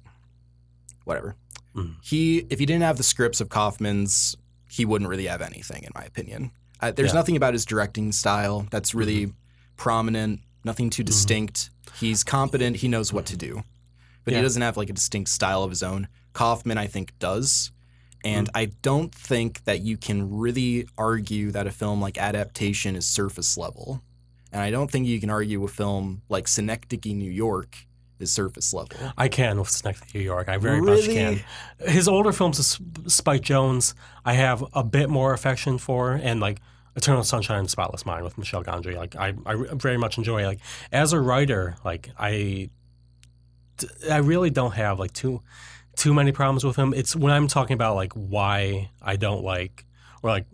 whatever. Mhm. He, if he didn't have the scripts of Kaufman's, he wouldn't really have anything, in my opinion. Uh, there's Yeah. nothing about his directing style that's really prominent, nothing too distinct. He's competent, he knows what to do, but Yeah. he doesn't have like a distinct style of his own. Kaufman, I think, does. And I don't think that you can really argue that a film like Adaptation is surface level. And I don't think you can argue a film like Synecdoche, New York is surface level. I can with Synecdoche, New York. I very much can. His older films, Spike Jonze, I have a bit more affection for, and like Eternal Sunshine and Spotless Mind with Michel Gondry. Like I, I very much enjoy. Like as a writer, like I, I really don't have like too, too many problems with him. It's when I'm talking about like why I don't like or like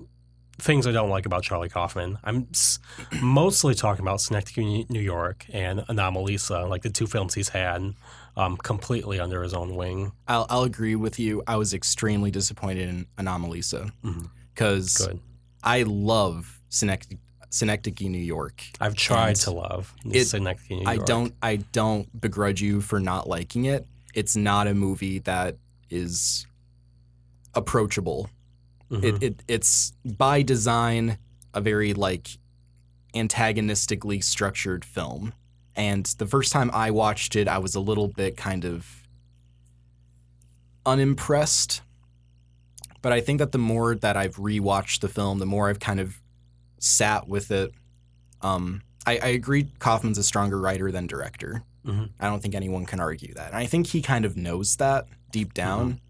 things I don't like about Charlie Kaufman. I'm s- mostly talking about Synecdoche, New York, and Anomalisa, like the two films he's had um, completely under his own wing. I'll, I'll agree with you. I was extremely disappointed in Anomalisa because Good. I love Synecdoche, Synecdoche, New York. I've tried to love it- Synecdoche, New I don't I don't begrudge you for not liking it. It's not a movie that is approachable. Mhm. It, it it's by design a very like antagonistically structured film. And the first time I watched it, I was a little bit kind of unimpressed But I think that the more that I've rewatched the film, the more I've kind of sat with it. Um, I, I agree Kaufman's a stronger writer than director. Mhm. I don't think anyone can argue that. And I think he kind of knows that deep down.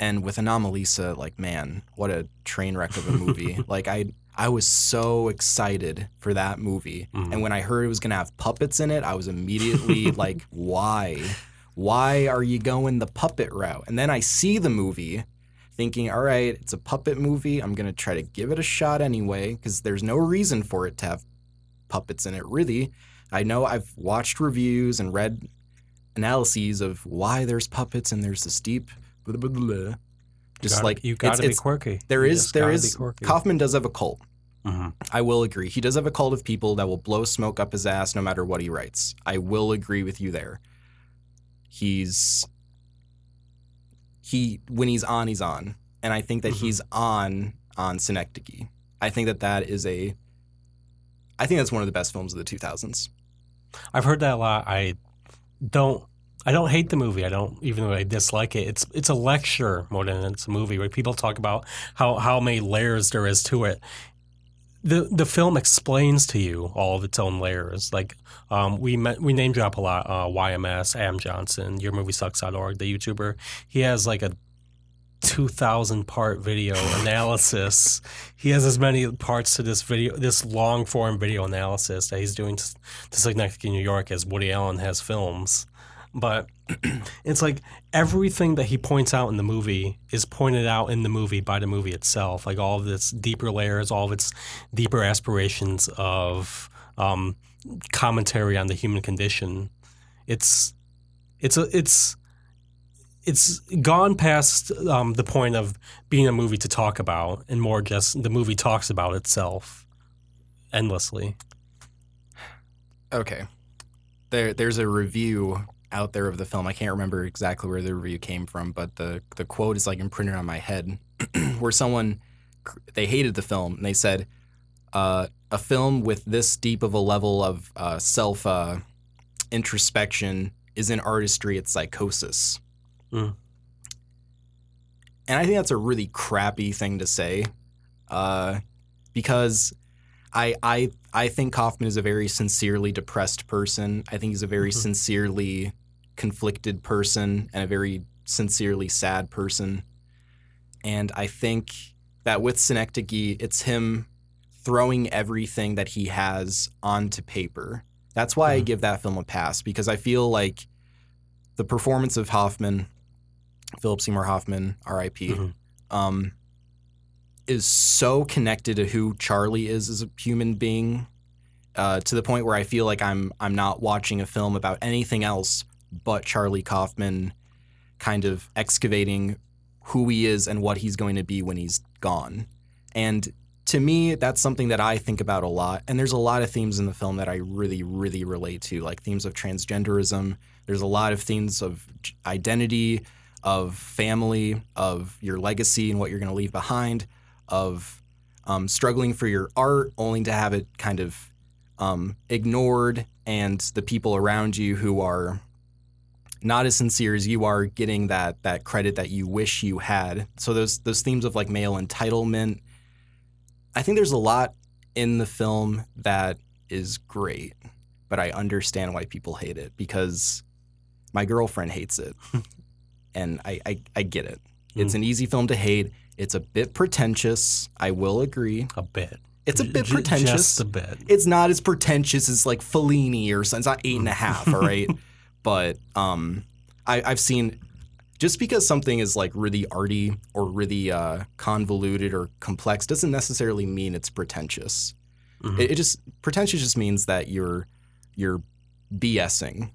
And with Anomalisa, like, man, what a train wreck of a movie. like I I was so excited for that movie. Mhm. And when I heard it was gonna have puppets in it, I was immediately like, why? Why are you going the puppet route? And then I see the movie thinking, all right, it's a puppet movie. I'm gonna try to give it a shot anyway, because there's no reason for it to have puppets in it, really. I know I've watched reviews and read analyses of why there's puppets and there's this deep just Gotta- like you it's- gotta be it's- quirky. there You is there is be. Kaufman does have a cult. Mhm. I will agree. He does have a cult of people that will blow smoke up his ass no matter what he writes. I will agree with you there. He's he when he's on, he's on, and I think that Mhm. he's on on Synecdoche. I think that that is a. I think that's one of the best films of the 2000s. I've heard that a lot. I don't. I don't hate the movie. I don't even though I dislike it. It's it's a lecture more than it's a movie where people talk about how how many layers there is to it. The the film explains to you all of its own layers. Like um, we met, we name drop a lot. Uh, YMS, Adam Johnson, your movie sucks.org, the YouTuber. He has like a two thousand part video analysis. He has as many parts to this video, this long form video analysis that he's doing to, to Synecdoche, New York, as Woody Allen has films. But it's like everything that he points out in the movie is pointed out in the movie by the movie itself. Like all of its deeper layers, all of its deeper aspirations of um, commentary on the human condition. It's it's a it's it's gone past um, the point of being a movie to talk about, and more just the movie talks about itself endlessly. Okay. There there's a review out there of the film. I can't remember exactly where the review came from, but the the quote is like imprinted on my head where someone they hated the film and they said uh, a film with this deep of a level of uh, self uh, introspection isn't artistry, it's psychosis. Mm. And I think that's a really crappy thing to say uh, because I, I, I think Kaufman is a very sincerely depressed person. I think he's a very Mhm. sincerely conflicted person and a very sincerely sad person. And I think that with Synecdoche, it's him throwing everything that he has onto paper. That's why I Mhm. give that film a pass because I feel like the performance of Hoffman, Philip Seymour Hoffman, R.I.P., Mhm. um, is so connected to who Charlie is as a human being, uh, to the point where I feel like I'm I'm not watching a film about anything else but Charlie Kaufman, kind of excavating who he is and what he's going to be when he's gone. And to me, that's something that I think about a lot. And there's a lot of themes in the film that I really, really relate to, like themes of transgenderism. There's a lot of themes of identity, of family, of your legacy and what you're going to leave behind, of um, struggling for your art only to have it kind of um, ignored, and the people around you who are not as sincere as you are getting that that credit that you wish you had. So those those themes of like male entitlement. I think there's a lot in the film that is great, but I understand why people hate it because my girlfriend hates it. and I, I, I get it. It's Mm. an easy film to hate. It's a bit pretentious. I will agree. A bit. It's a bit J- pretentious. Just a bit. it's not as pretentious as like Fellini or something. It's not eight and a half, all right? But um, I, I've seen just because something is like really arty or really uh, convoluted or complex doesn't necessarily mean it's pretentious. Mhm. It, it just pretentious just means that you're you're BSing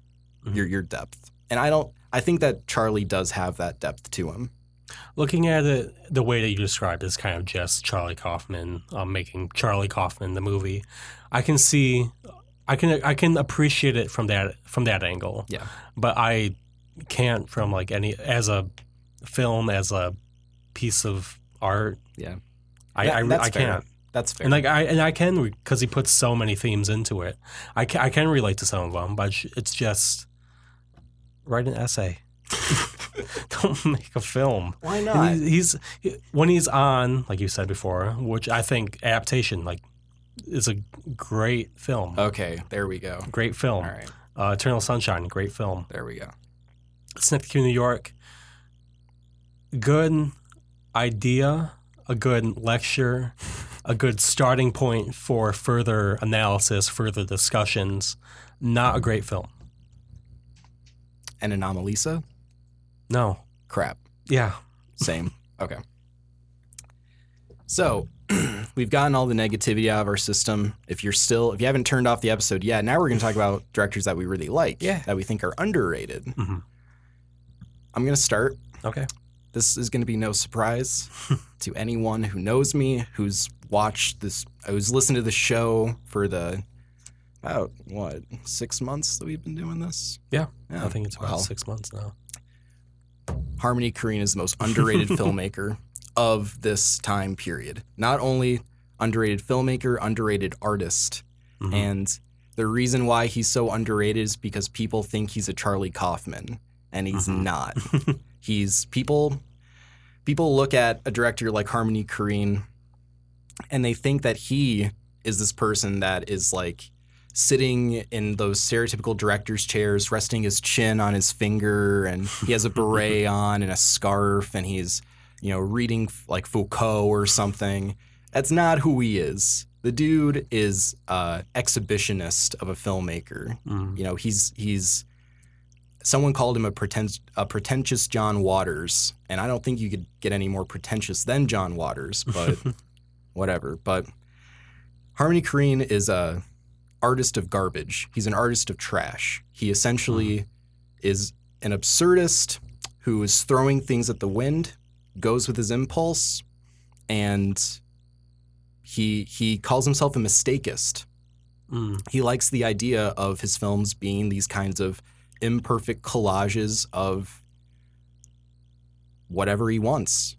Mhm. your your depth, and I don't. I think that Charlie does have that depth to him. Looking at it the way that you described is kind of just Charlie Kaufman um, making Charlie Kaufman the movie. I can see, I can I can appreciate it from that from that angle. Yeah. But I can't from like any as a film as a piece of art. Yeah. I That- I, that's I can't. That's fair. And like I and I can because he puts so many themes into it. I can, I can relate to some of them, but it's just write an essay. don't make a film. Why not? He's, he's when he's on, like you said before, which I think adaptation like is a great film. Okay, there we go. great film. All right, Uh, Eternal Sunshine, great film. there we go. Synecdoche, New York. Good idea, a good lecture, a good starting point for further analysis, further discussions. Not a great film. And Anomalisa? No. Crap. Yeah. Same. okay. So we've gotten all the negativity out of our system. If you're still, if you haven't turned off the episode yet, now we're going to talk about directors that we really like, Yeah. that we think are underrated. Mhm. I'm going to start. Okay. This is going to be no surprise to anyone who knows me, who's watched this, who's listened to the show for the about what six months that we've been doing this. Yeah. Yeah, I think it's about well, six months now. Harmony Korine is the most underrated filmmaker of this time period. Not only underrated filmmaker, underrated artist. Mhm. And the reason why he's so underrated is because people think he's a Charlie Kaufman, and he's Mhm. not. he's people people look at a director like Harmony Korine and they think that he is this person that is like sitting in those stereotypical director's chairs, resting his chin on his finger, and he has a beret on and a scarf, and he's, you know, reading like Foucault or something. That's not who he is. The dude is a exhibitionist of a filmmaker. Mm. You know, he's he's someone called him a pretent a pretentious John Waters, and I don't think you could get any more pretentious than John Waters, but whatever. But Harmony Korine is a artist of garbage. He's an artist of trash. He essentially is an absurdist who is throwing things at the wind, goes with his impulse, and he he calls himself a mistakist Mm. he likes the idea of his films being these kinds of imperfect collages of whatever he wants.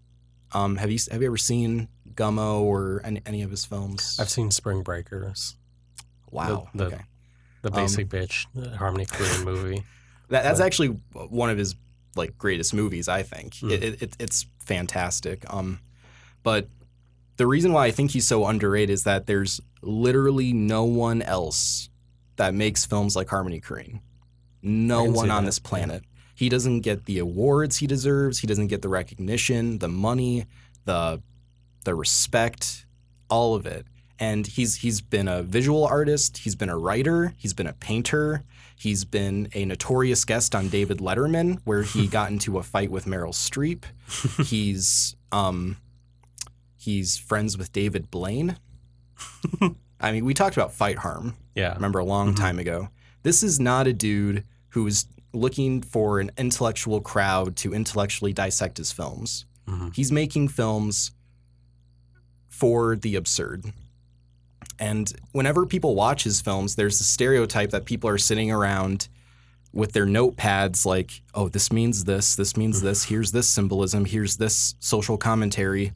Um, have you have you ever seen Gummo or any, any of his films? I've seen Spring Breakers, wow. the- okay, the Um, basic bitch uh, Harmony Korine movie. that, that's but- actually one of his like greatest movies. I think it, it, it, it's fantastic. Um, but the reason why I think he's so underrated is that there's literally no one else that makes films like Harmony Korine. No one on that, this planet. He doesn't get the awards he deserves. He doesn't get the recognition, the money, the the respect, all of it. And he's he's been a visual artist. He's been a writer. He's been a painter. He's been a notorious guest on David Letterman, where he got into a fight with Meryl Streep. he's um, he's friends with David Blaine. I mean, we talked about Fight Harm. Yeah. Remember a long Mhm. time ago. This is not a dude who's looking for an intellectual crowd to intellectually dissect his films. Mhm. He's making films for the absurd. And whenever people watch his films, there's a stereotype that people are sitting around with their notepads like, oh, this means this, this means this, here's this symbolism, here's this social commentary.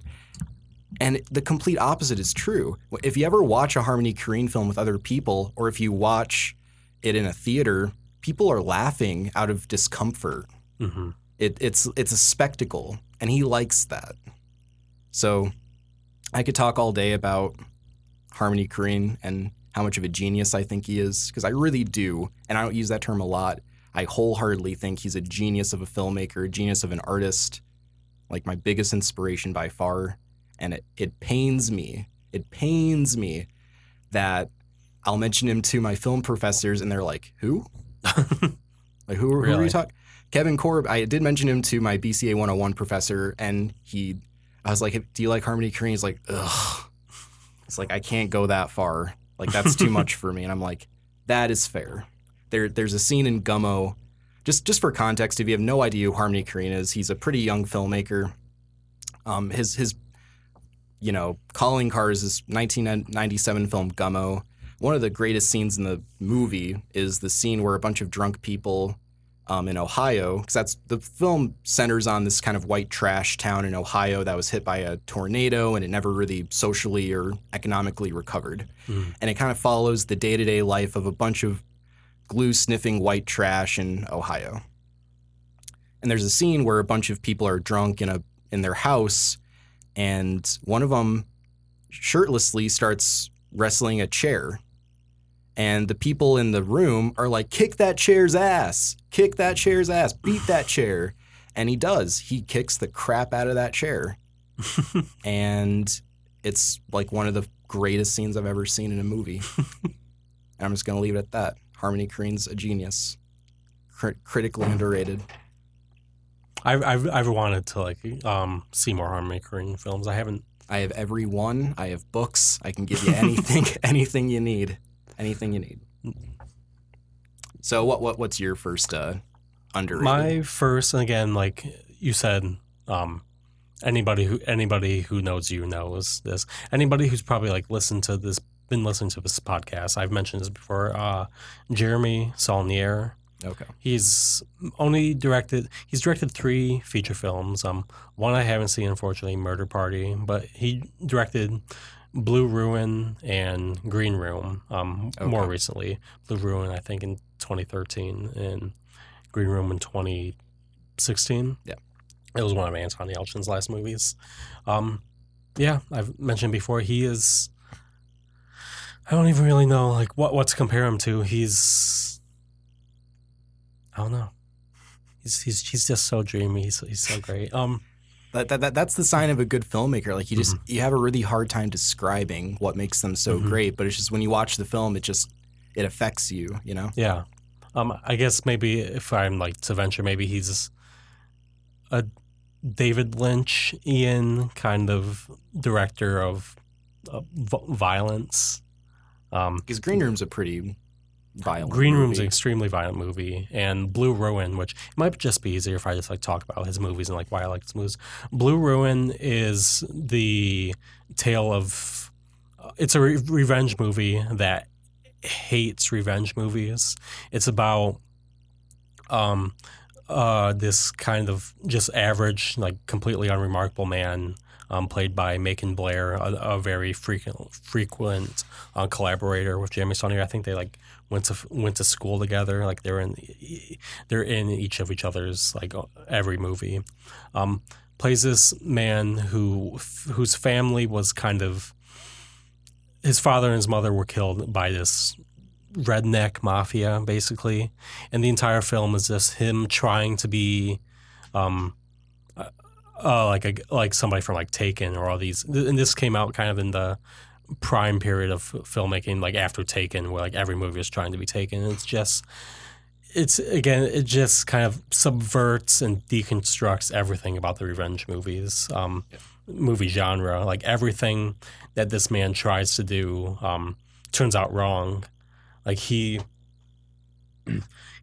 And the complete opposite is true. If you ever watch a Harmony Korine film with other people, or if you watch it in a theater, people are laughing out of discomfort. Mhm. It, it's it's a spectacle, and he likes that. So, I could talk all day about Harmony Korine and how much of a genius I think he is, because I really do, and I don't use that term a lot. I wholeheartedly think he's a genius of a filmmaker, a genius of an artist, like my biggest inspiration by far. And it, it pains me, it pains me that I'll mention him to my film professors, and they're like, "Who? like who, who are you talking?" Kevin Korb. I did mention him to my BCA 101 professor, and he, I was like, "Do you like Harmony Korine?" He's like, "Ugh." It's like I can't go that far. Like that's too much for me. And I'm like, that is fair. There, there's a scene in Gummo. Just, just for context, if you have no idea who Harmony Korine is, he's a pretty young filmmaker. Um, his, his, you know, calling cars is 1997 film Gummo. One of the greatest scenes in the movie is the scene where a bunch of drunk people um, in Ohio, because that's the film centers on this kind of white trash town in Ohio that was hit by a tornado and it never really socially or economically recovered. Mm. And it kind of follows the day to day life of a bunch of glue sniffing white trash in Ohio. and there's a scene where a bunch of people are drunk in a in their house, and one of them shirtlessly starts wrestling a chair. And the people in the room are like, kick that chair's ass, kick that chair's ass, beat that chair. And he does. He kicks the crap out of that chair. and it's like one of the greatest scenes I've ever seen in a movie. and I'm just going to leave it at that. Harmony Korine's a genius, Crit- critically underrated. I've, I've I've wanted to like um see more Harmony Korine films. I haven't. I have every one. I have books. I can give you anything, anything you need, anything you need. So what what what's your first uh, underrated? My first, and again, like you said, um, anybody who anybody who knows you knows this. Anybody who's probably like listened to this, been listening to this podcast. I've mentioned this before. Uh, Jeremy Saulnier. okay. He's only directed. He's directed three feature films. Um, one I haven't seen, unfortunately, Murder Party. But he directed Blue Ruin and Green Room. Um, more recently, Blue Ruin, I think, in 2013, and Green Room in 2016. Yeah. it was one of Anton Yelchin's last movies. Um, yeah, I've mentioned before. He is. I don't even really know like what what to compare him to. He's I don't know. He's he's he's just so dreamy. He's he's so great. Um, That, that, that that's the sign of a good filmmaker. Like you just you have a really hard time describing what makes them so Mhm. great, but it's just when you watch the film, it just it affects you. You know. yeah. Um, I guess maybe if I'm like to venture, maybe he's a David Lynch, Ian kind of director of uh, v- violence. Um, Because Green Room's a pretty violent. Green Room's an extremely violent movie, and Blue Ruin, which it might just be easier if I just like talk about his movies and like why I like his movies. Blue Ruin is the tale of uh, it's a re- revenge movie that hates revenge movies. It's about um uh this kind of just average like completely unremarkable man um, played by Macon Blair, a, a very frequent frequent uh, collaborator with Jamie Saulnier. I think they like went to went to school together. Like they're in they're in each of each other's like every movie. Um, plays this man who whose family was kind of his father and his mother were killed by this redneck mafia basically and the entire film is just him trying to be um uh, like a like somebody from like Taken or all these and this came out kind of in the prime period of filmmaking like after Taken where like every movie is trying to be Taken it's just it's again it just kind of subverts and deconstructs everything about the revenge movies um movie genre. Like everything that this man tries to do um turns out wrong. Like he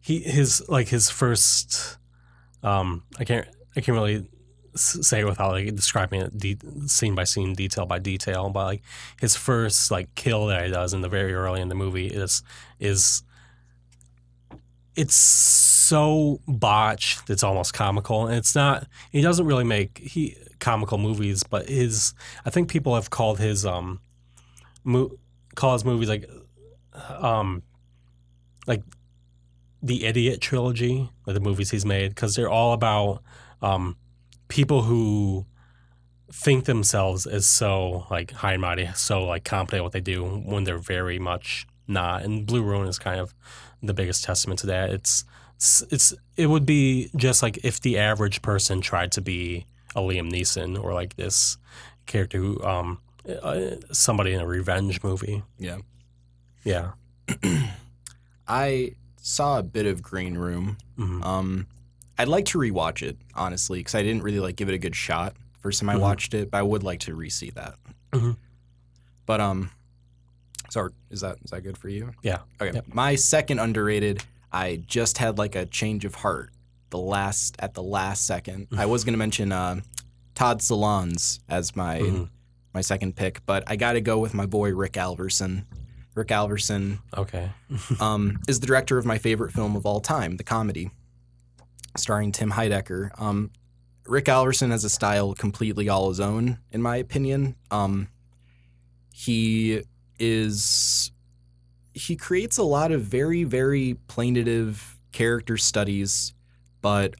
he his like his first um i can't i can't really say it without like describing it de- scene by scene detail by detail but like his first like kill that he does in the very early in the movie is is it's so botched it's almost comical and it's not he doesn't really make he comical movies but his i think people have called his um mo- call his movies like um like the idiot trilogy or the movies he's made because they're all about um people who think themselves as so like high and mighty so like competent at what they do when they're very much not and blue ruin is kind of the biggest testament to that it's it's, it's it would be just like if the average person tried to be a liam neeson or like this character who um uh, somebody in a revenge movie Yeah. yeah I saw a bit of Green Room. Mhm. Um, I'd like to rewatch it honestly because I didn't really like give it a good shot first time I Mhm. watched it, but I would like to re-see that. Mhm. But um, so is that is that good for you? Yeah. Okay. Yep. My second underrated, I just had like a change of heart the last at the last second. I was gonna mention uh, Todd Solondz as my Mhm. my second pick, but I got to go with my boy Rick Alverson. Rick Alverson okay um, is the director of my favorite film of all time, the comedy, starring Tim Heidecker. Um, Rick Alverson has a style completely all his own, in my opinion. Um, he is he creates a lot of very very plaintive character studies, but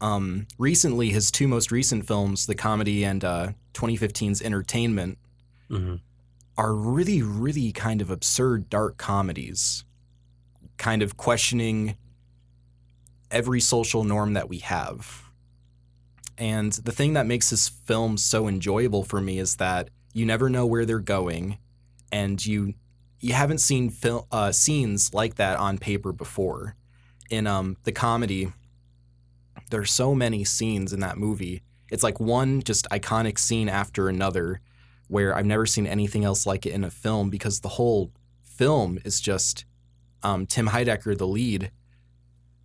um, recently his two most recent films, the comedy and uh, 2015's Entertainment, hmm are really, really kind of absurd, dark comedies, kind of questioning every social norm that we have. And the thing that makes this film so enjoyable for me is that you never know where they're going, and you you haven't seen fil- uh, scenes like that on paper before. In um, the comedy, there's so many scenes in that movie. It's like one just iconic scene after another where I've never seen anything else like it in a film because the whole film is just um, Tim Heidecker, the lead,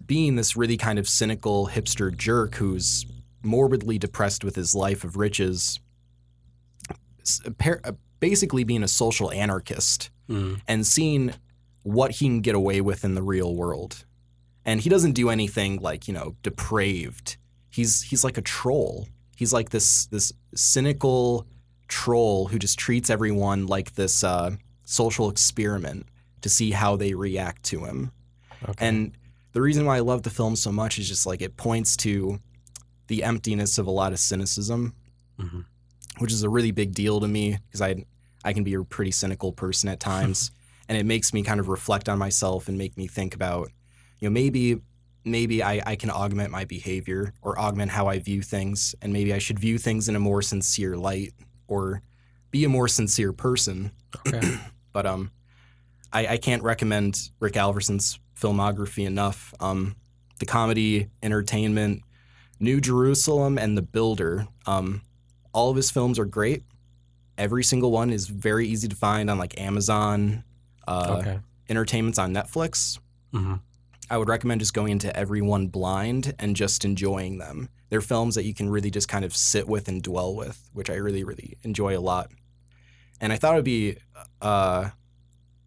being this really kind of cynical hipster jerk who's morbidly depressed with his life of riches, uh, basically being a social anarchist mm and seeing what he can get away with in the real world. And he doesn't do anything like, you know, depraved. He's he's like a troll. He's like this this cynical troll who just treats everyone like this uh, social experiment to see how they react to him. Okay. And the reason why I love the film so much is just like it points to the emptiness of a lot of cynicism, Mhm. which is a really big deal to me because I I can be a pretty cynical person at times, and it makes me kind of reflect on myself and make me think about, you know, maybe maybe I, I can augment my behavior or augment how I view things, and maybe I should view things in a more sincere light or be a more sincere person. okay. But um, I, I can't recommend Rick Alverson's filmography enough. Um, the comedy, entertainment, New Jerusalem, and The Builder. Um, all of his films are great. Every single one is very easy to find on like Amazon. Uh, okay. Entertainment's on Netflix. hmm I would recommend just going into every one blind and just enjoying them. They're films that you can really just kind of sit with and dwell with, which I really, really enjoy a lot. And I thought it would be uh,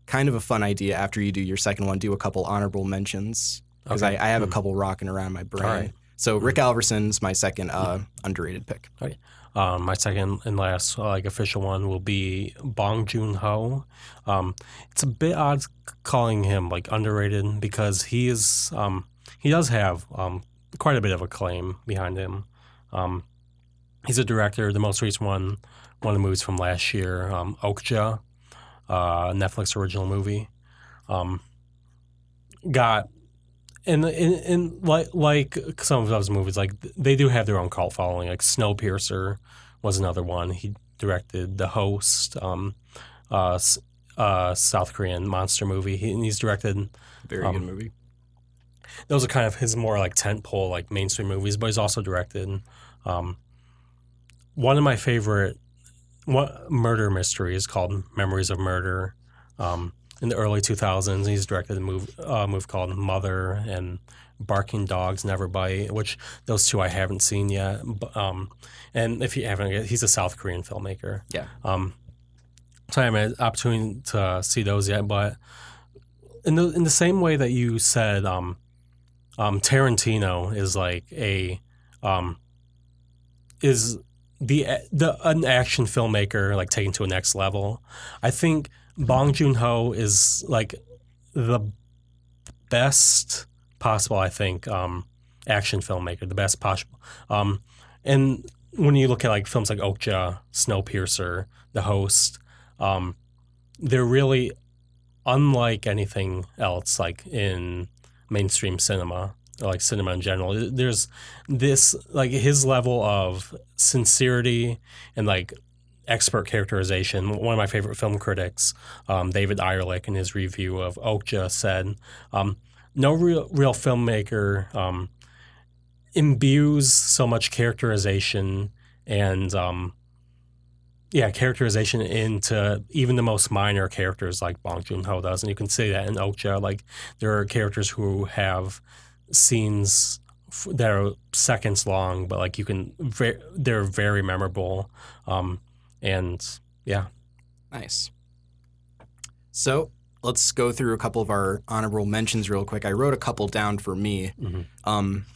kind of a fun idea after you do your second one, do a couple honorable mentions because Okay. I, I have a Mhm. couple rocking around my brain. right. So Rick Alverson's my second uh, underrated pick. Um, my second and last uh, like official one will be Bong Joon Ho. Um, it's a bit odd calling him like underrated because he is um, he does have um, quite a bit of acclaim behind him. Um, he's a director. The most recent one, one of the movies from last year, um, Okja, uh, Netflix original movie, um, got. And, and, and like like some of those movies, like they do have their own cult following. Like Snowpiercer was another one. He directed The Host, um, uh, uh, South Korean monster movie. He, and he's directed Very Um, good movie. those are kind of his more like tentpole like mainstream movies, but he's also directed um, one of my favorite what murder mysteries called Memories of Murder. Um, in the early 2000s, he's directed a move, uh, movie called Mother and Barking Dogs Never Bite, which those two I haven't seen yet. But, um, and if you haven't, he's a South Korean filmmaker. Yeah. Um, so I haven't had an opportunity to see those yet, but in the in the same way that you said, um, um, Tarantino is like a um, is the the an action filmmaker like taken to a next level. I think Bong Joon Ho is like the best possible. I think um, action filmmaker, the best possible. Um, and when you look at like films like Okja, Snowpiercer, The Host, um, they're really unlike anything else like in mainstream cinema like cinema in general. There's this like his level of sincerity and like expert characterization. One of my favorite film critics, um, David Ehrlich, in his review of Okja, said, um, "No real real filmmaker um, imbues so much characterization and um, yeah, characterization into even the most minor characters like Bong Joon Ho does, and you can see that in Okja. Like there are characters who have scenes f- that are seconds long, but like you can, ve- they're very memorable. Um, and yeah, Nice. So let's go through a couple of our honorable mentions real quick. I wrote a couple down for me. Mhm. Um,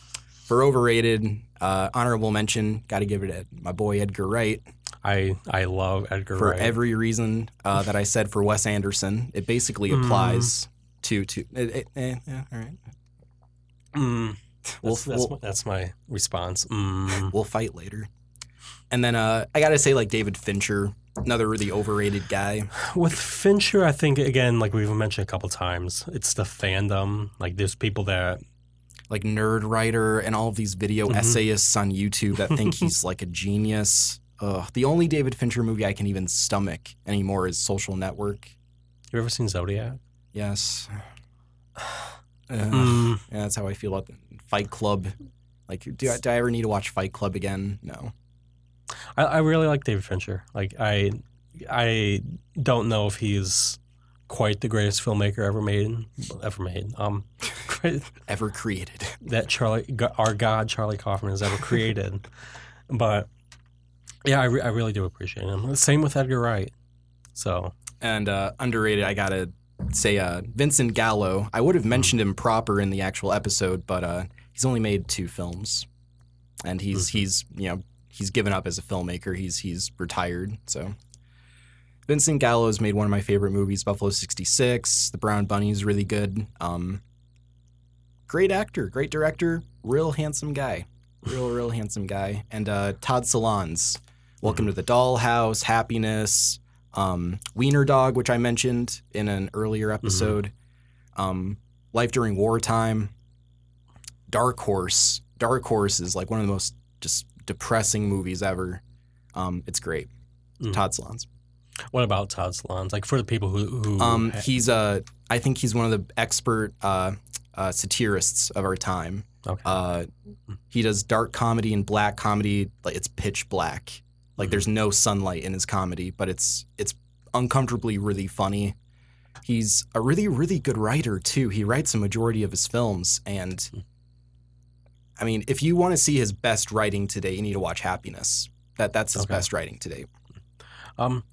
for overrated, uh, honorable mention, got to give it to my boy Edgar Wright I I love Edgar Wright for Wright. every reason uh, that I said for Wes Anderson. It basically Mm. applies to to. It, it, eh, yeah, all right. Mm, We'll, That's, that's, we'll, my, that's my response. Mm. we'll fight later. And then uh, I gotta say, like David Fincher, another really overrated guy. With Fincher, I think again, like we've mentioned a couple times, it's the fandom. Like there's people that like Nerdwriter and all of these video Mhm. essayists on YouTube that think he's like a genius. Ugh, the only David Fincher movie I can even stomach anymore is Social Network. you ever seen Zodiac? Yes. Ugh. Mm. Yeah, that's how I feel about Fight Club. Like, do I, do I ever need to watch Fight Club again? No. I, I really like David Fincher. Like I, I don't know if he's quite the greatest filmmaker ever made. Ever made. Um, Ever created. that Charlie, our God, Charlie Kaufman has ever created. but yeah, I, re- I really do appreciate him. Same with Edgar Wright. So And uh, underrated, I gotta say, uh, Vincent Gallo. I would have mentioned him proper in the actual episode, but uh, he's only made two films, and he's Mhm. he's you know he's given up as a filmmaker. He's he's retired. So Vincent Gallo has made one of my favorite movies, Buffalo '66. The Brown Bunny is really good. Um, great actor, great director, real handsome guy, real real handsome guy. And uh, Todd Solondz, Welcome to the Dollhouse, Happiness, um, Wiener Dog, which I mentioned in an earlier episode, um, Life During Wartime, Dark Horse. Dark Horse is like one of the most just depressing movies ever. Um, it's great. Mhm. Todd Solondz. what about Todd Solondz? Like for the people who, who Um, ha- he's a, I think he's one of the expert uh, uh, satirists of our time. okay. Uh, he does dark comedy and black comedy. Like it's pitch black. Like there's no sunlight in his comedy, but it's it's uncomfortably really funny. He's a really really good writer too. He writes a majority of his films, and I mean, if you want to see his best writing today, you need to watch Happiness. That that's his Okay. best writing today. Um,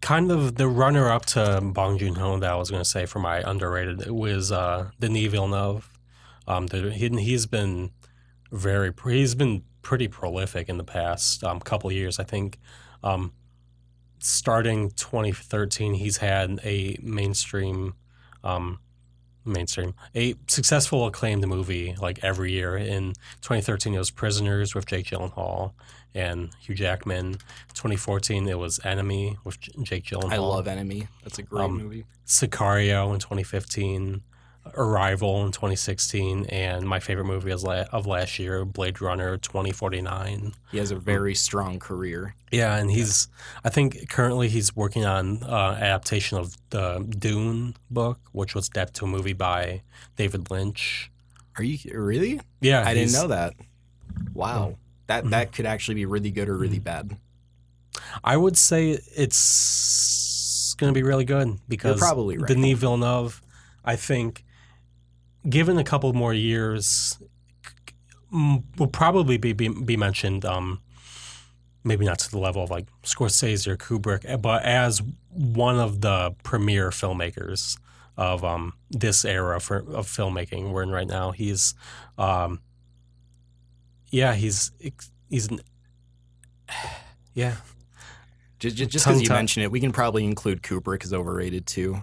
kind of the runner up to Bong Joon Ho that I was going to say for my underrated was uh, Denis Villeneuve. Um, the, he, he's been very he's been pretty prolific in the past um, couple of years. I think um, starting 2013, he's had a mainstream. Um, mainstream a successful acclaimed movie like every year in 2013 it was prisoners with jake gyllenhaal and hugh jackman 2014 it was enemy with J- jake gyllenhaal I love Enemy. That's a great Um, movie. sicario in 2015 arrival in 2016 and my favorite movie is la- of last year blade runner 2049 He has a very strong career. yeah and he's i think currently he's working on uh, adaptation of the dune book which was adapted to a movie by david lynch Are you really? yeah I didn't know that. Wow. That Mhm. that could actually be really good or really bad. I would say it's going to be really good because probably right. Denis Villeneuve, I think, given a couple more years, mm, will probably be, be, be mentioned. Um, maybe not to the level of like Scorsese or Kubrick, eh, but as one of the premier filmmakers of um, this era for, of filmmaking we're in right now. He's, um, yeah, he's he's an, yeah. Just just because you tie- mention it, we can probably include Kubrick as overrated too.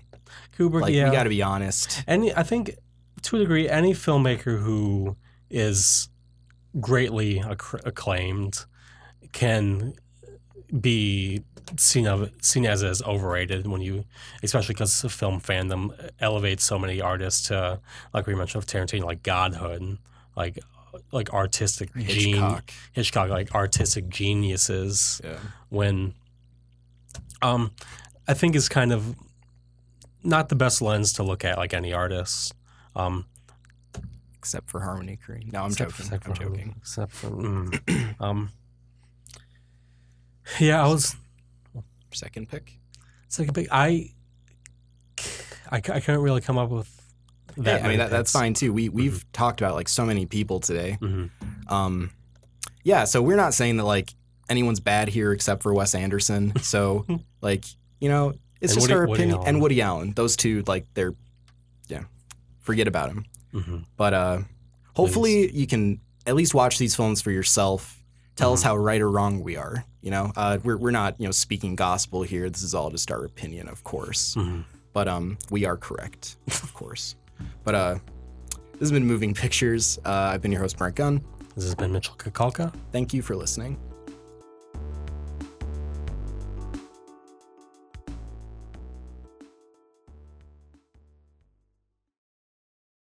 Kubrick, Like yeah. we got to be honest. And I think to a degree any filmmaker who is greatly acc- acclaimed can be seen of seen as as overrated when you especially because the film fandom elevates so many artists to like we mentioned of Tarantino like godhood like like artistic gene Hitchcock. Hitchcock like artistic geniuses Yeah. when um I think is kind of not the best lens to look at like any artist. Um Except for Harmony Korine. No, I'm except- joking. except I'm for- joking. Except for mm, um Yeah, I was Second pick. second pick. I I, I couldn't really come up with Hey, that. I mean that, that's fine too. We we've talked about like so many people today. Mhm. Um, yeah, so we're not saying that like anyone's bad here except for Wes Anderson. So like you know, it's And just Woody- our opinion. Allen. And Woody Allen, those two like they're yeah, forget about him. Mhm. But uh, hopefully you can at least watch these films for yourself. Tell us Mhm. how right or wrong we are. You know, uh, we're we're not you know speaking gospel here. This is all just our opinion, of course. Mhm. But um, we are correct, of course. But uh, This has been Moving Pictures. Uh, I've been your host, Mark Gunn. This has been Mitchell Kakalka. Thank you for listening.